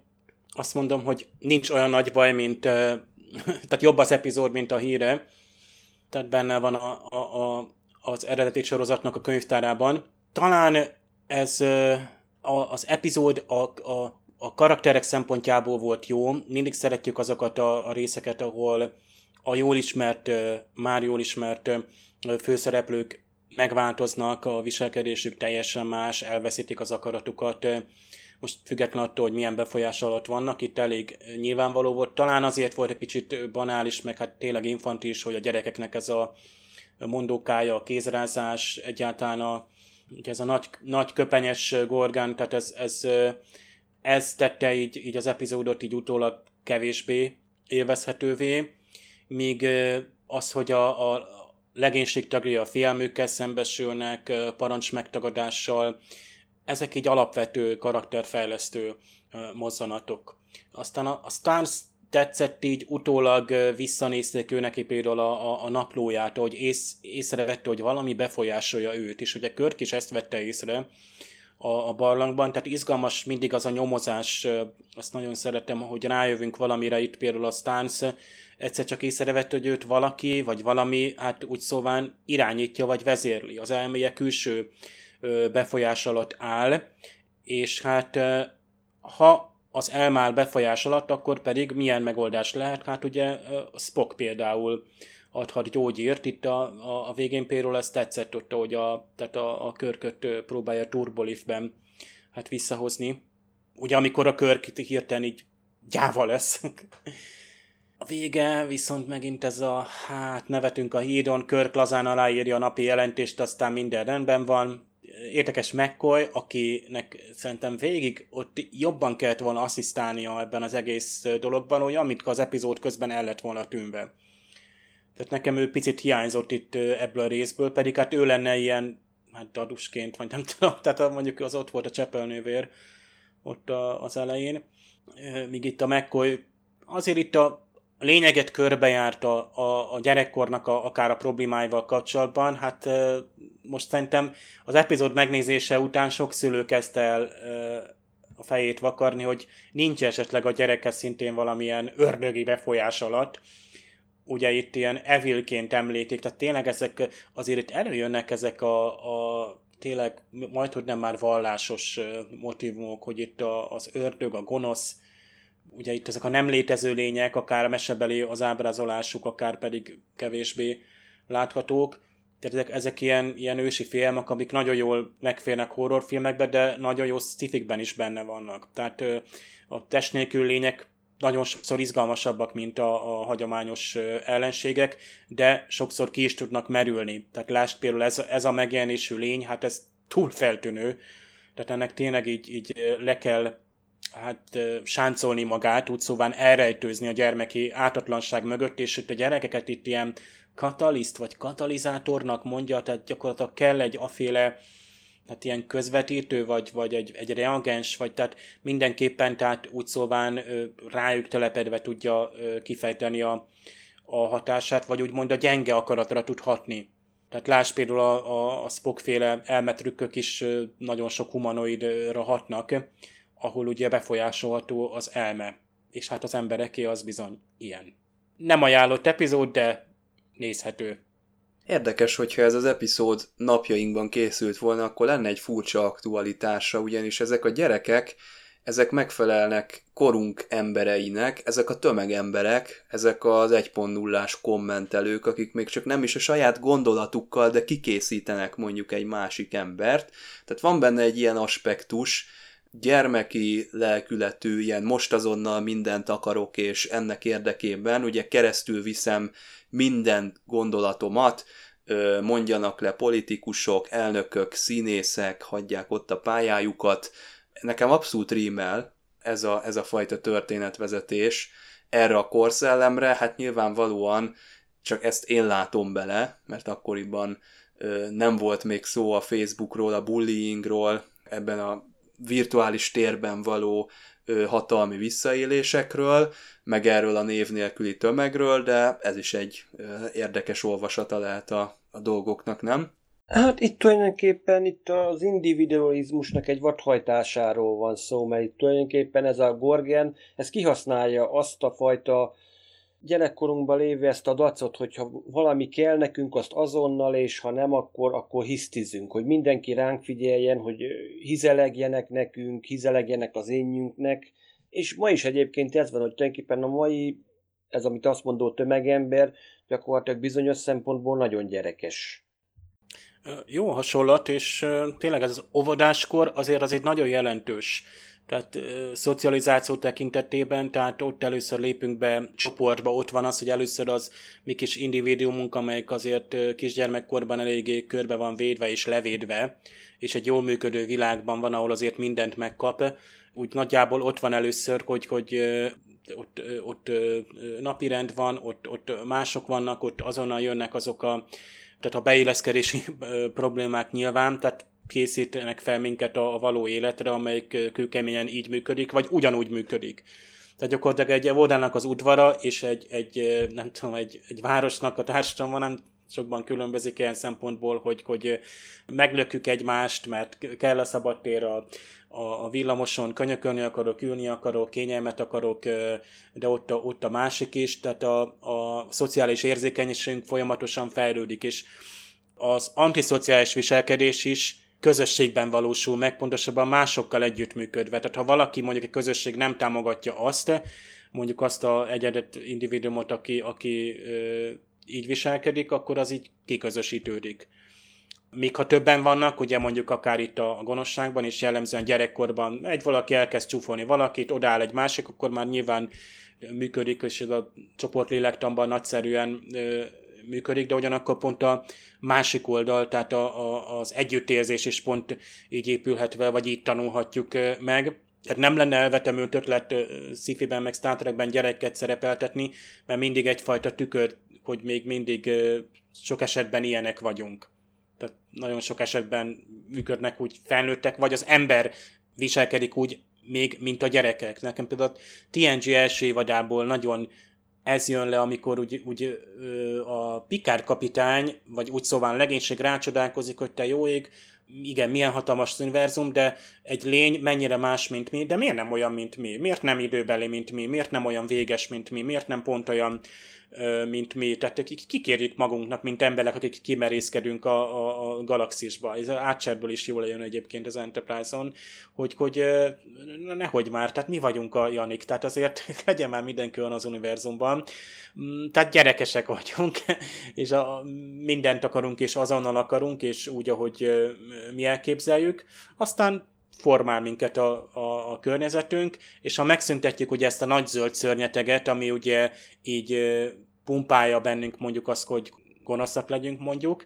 azt mondom, hogy nincs olyan nagy baj, mint tehát jobb az epizód, mint a híre. Tehát benne van a, a, a, az eredeti sorozatnak a könyvtárában. Talán ez a, az epizód a, a a karakterek szempontjából volt jó. Mindig szeretjük azokat a, a részeket, ahol a jól ismert, már jól ismert főszereplők megváltoznak, a viselkedésük teljesen más, elveszítik az akaratukat. Most független attól, hogy milyen befolyás alatt vannak, itt elég nyilvánvaló volt. Talán azért volt egy kicsit banális, meg hát tényleg infantilis, hogy a gyerekeknek ez a mondókája, a kézrázás, egyáltalán a, ez a nagy, nagy köpenyes gorgán, tehát ez, ez ez tette így, így az epizódot így utólag kevésbé élvezhetővé, míg az, hogy a, a legénység tagjai a fialmükkel szembesülnek, parancs megtagadással, ezek így alapvető karakterfejlesztő mozzanatok. Aztán a, a Stars tetszett így utólag visszanézték ő neki például a, a, a naplóját, hogy ész, észrevette, hogy valami befolyásolja őt, és ugye Körk is ezt vette észre, a, a barlangban, tehát izgalmas mindig az a nyomozás, azt nagyon szeretem, hogy rájövünk valamire, itt például a Stance egyszer csak észrevett, hogy őt valaki, vagy valami, hát úgy szóván irányítja, vagy vezérli. Az elméje külső befolyás alatt áll, és hát ha az elmál befolyás alatt, akkor pedig milyen megoldás lehet? Hát ugye Spock például adhat gyógyírt. Itt a, a, a végén például ezt tetszett ott, hogy a, tehát a, a körköt próbálja turboliftben hát visszahozni. Ugye amikor a körk hirtelen így gyáva lesz. A vége viszont megint ez a, hát nevetünk a hídon, Körk lazán aláírja a napi jelentést, aztán minden rendben van. Érdekes McCoy, akinek szerintem végig ott jobban kellett volna asszisztálnia ebben az egész dologban, olyan, mint az epizód közben el lett volna tűnve. Tehát nekem ő picit hiányzott itt ebből a részből, pedig hát ő lenne ilyen, hát dadusként, vagy nem tudom, tehát mondjuk az ott volt a csepelnővér ott az elején, míg itt a McCoy azért itt a lényeget körbejárt a, a, a gyerekkornak a, akár a problémáival kapcsolatban. Hát most szerintem az epizód megnézése után sok szülő kezdte el a fejét vakarni, hogy nincs esetleg a gyereke szintén valamilyen ördögi befolyás alatt, ugye itt ilyen evilként említik, tehát tényleg ezek, azért itt előjönnek ezek a, a tényleg majd, hogy nem már vallásos motivumok, hogy itt a, az ördög, a gonosz, ugye itt ezek a nem létező lények, akár mesebeli az ábrázolásuk, akár pedig kevésbé láthatók. Tehát ezek, ezek ilyen, ilyen ősi filmek, amik nagyon jól megférnek horrorfilmekbe, de nagyon jó sci is benne vannak. Tehát a test nélkül lények nagyon sokszor izgalmasabbak, mint a, a hagyományos ellenségek, de sokszor ki is tudnak merülni. Tehát lásd például ez, ez a megjelenésű lény, hát ez túl feltűnő, tehát ennek tényleg így, így le kell hát sáncolni magát, úgy szóval elrejtőzni a gyermeki átatlanság mögött, és itt a gyerekeket itt ilyen kataliszt vagy katalizátornak mondja, tehát gyakorlatilag kell egy aféle tehát ilyen közvetítő, vagy, vagy egy, egy reagens, vagy tehát mindenképpen tehát úgy szóván rájuk telepedve tudja kifejteni a, a hatását, vagy úgymond a gyenge akaratra tud hatni. Tehát láss például a, a, a Spock-féle elmetrükkök is nagyon sok humanoidra hatnak, ahol ugye befolyásolható az elme. És hát az embereké az bizony ilyen. Nem ajánlott epizód, de nézhető. Érdekes, hogyha ez az epizód napjainkban készült volna, akkor lenne egy furcsa aktualitása, ugyanis ezek a gyerekek, ezek megfelelnek korunk embereinek, ezek a tömegemberek, ezek az 1.0-ás kommentelők, akik még csak nem is a saját gondolatukkal, de kikészítenek mondjuk egy másik embert. Tehát van benne egy ilyen aspektus, gyermeki lelkületű, ilyen most azonnal mindent akarok, és ennek érdekében ugye keresztül viszem minden gondolatomat, mondjanak le politikusok, elnökök, színészek, hagyják ott a pályájukat. Nekem abszolút rímel ez a, ez a fajta történetvezetés erre a korszellemre, hát nyilvánvalóan csak ezt én látom bele, mert akkoriban nem volt még szó a Facebookról, a bullyingról, ebben a virtuális térben való hatalmi visszaélésekről, meg erről a név nélküli tömegről, de ez is egy érdekes olvasata lehet a, a dolgoknak, nem? Hát itt tulajdonképpen itt az individualizmusnak egy vadhajtásáról van szó, mert itt tulajdonképpen ez a Gorgen, ez kihasználja azt a fajta gyerekkorunkban lévő ezt a dacot, hogyha valami kell nekünk, azt azonnal, és ha nem, akkor, akkor hisztizünk, hogy mindenki ránk figyeljen, hogy hizelegjenek nekünk, hizelegjenek az énjünknek, és ma is egyébként ez van, hogy tulajdonképpen a mai, ez amit azt mondó tömegember, gyakorlatilag bizonyos szempontból nagyon gyerekes. Jó hasonlat, és tényleg ez az óvodáskor azért az egy nagyon jelentős tehát szocializáció tekintetében, tehát ott először lépünk be csoportba, ott van az, hogy először az mi kis individuumunk, amelyik azért kisgyermekkorban eléggé körbe van védve és levédve, és egy jól működő világban van, ahol azért mindent megkap, úgy nagyjából ott van először, hogy, hogy ott, ott napirend van, ott, ott mások vannak, ott azonnal jönnek azok a, tehát a beilleszkedési problémák nyilván, tehát készítenek fel minket a, való életre, amelyik kőkeményen így működik, vagy ugyanúgy működik. Tehát gyakorlatilag egy óvodának az udvara, és egy, egy nem tudom, egy, egy városnak a társadalma nem sokban különbözik ilyen szempontból, hogy, hogy meglökjük egymást, mert kell a szabadtér a, a, a villamoson, könyökölni akarok, ülni akarok, kényelmet akarok, de ott a, ott a másik is, tehát a, a szociális érzékenységünk folyamatosan fejlődik, és az antiszociális viselkedés is közösségben valósul meg, pontosabban másokkal együttműködve. Tehát ha valaki mondjuk egy közösség nem támogatja azt, mondjuk azt a egyedet individuumot, aki, aki ö, így viselkedik, akkor az így kiközösítődik. Míg ha többen vannak, ugye mondjuk akár itt a gonoszságban és jellemzően gyerekkorban egy valaki elkezd csúfolni valakit, odáll egy másik, akkor már nyilván működik, és ez a csoportlélektanban nagyszerűen ö, működik, de ugyanakkor pont a másik oldal, tehát a, a, az együttérzés is pont így épülhet fel, vagy így tanulhatjuk meg. Tehát nem lenne elvetemült ötlet sci meg Star Trekben gyereket szerepeltetni, mert mindig egyfajta tükör, hogy még mindig sok esetben ilyenek vagyunk. Tehát nagyon sok esetben működnek úgy felnőttek, vagy az ember viselkedik úgy még, mint a gyerekek. Nekem például a TNG első évadából nagyon ez jön le, amikor úgy, úgy a Pikár kapitány, vagy úgy szóval legénység rácsodálkozik, hogy te jó ég, igen, milyen hatalmas univerzum, de egy lény mennyire más, mint mi, de miért nem olyan, mint mi? Miért nem időbeli, mint mi? Miért nem olyan véges, mint mi? Miért nem pont olyan mint mi. Tehát kikérjük magunknak, mint emberek, akik kimerészkedünk a, a, a galaxisba. Ez átserből is jól jön egyébként az Enterprise-on, hogy, hogy nehogy már, tehát mi vagyunk a Janik, tehát azért legyen már mindenki olyan az univerzumban. Mm, tehát gyerekesek vagyunk, és a, mindent akarunk, és azonnal akarunk, és úgy, ahogy mi elképzeljük. Aztán formál minket a, a, a környezetünk, és ha megszüntetjük ugye ezt a nagy zöld szörnyeteget, ami ugye így pumpálja bennünk mondjuk azt, hogy gonoszak legyünk mondjuk,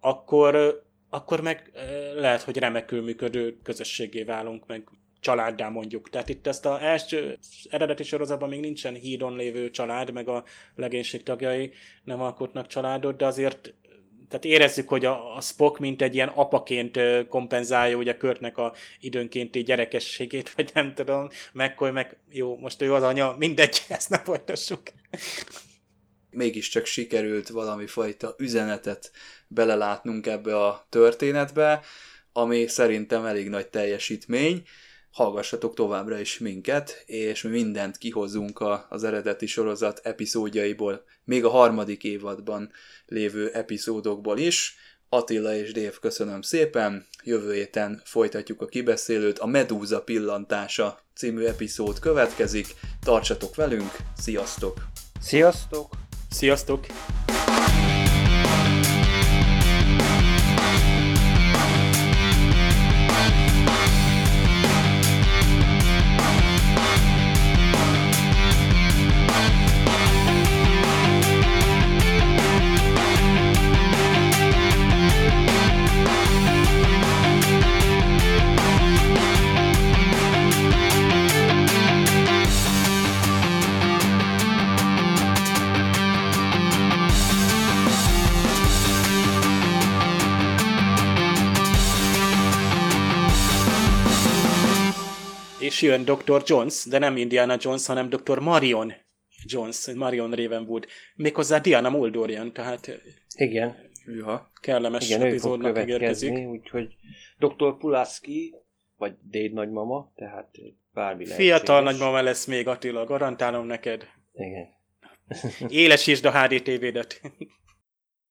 akkor, akkor meg lehet, hogy remekül működő közösségé válunk, meg családdá mondjuk. Tehát itt ezt az első eredeti sorozatban még nincsen hídon lévő család, meg a legénység tagjai nem alkotnak családot, de azért tehát érezzük, hogy a, a Spock mint egy ilyen apaként kompenzálja ugye Körtnek a időnkénti gyerekességét, vagy nem tudom, McCoy meg jó, most ő az anya, mindegy, ezt ne folytassuk. mégiscsak sikerült valami fajta üzenetet belelátnunk ebbe a történetbe, ami szerintem elég nagy teljesítmény. Hallgassatok továbbra is minket, és mi mindent kihozunk a, az eredeti sorozat epizódjaiból, még a harmadik évadban lévő epizódokból is. Attila és Dév, köszönöm szépen, jövő héten folytatjuk a kibeszélőt, a Medúza pillantása című epizód következik, tartsatok velünk, sziasztok! Sziasztok! Sziasztok! Jön Dr. Jones, de nem Indiana Jones, hanem Dr. Marion Jones, Marion Ravenwood. Méghozzá Diana Muldorian, tehát Igen, Juha. kellemes igen, epizódnak következni, ígérkezik. úgyhogy Dr. Pulaski, vagy Dade nagymama, tehát bármi Fiatal lehetséges. nagymama lesz még Attila, garantálom neked. Igen. Élesítsd a HDTV-det.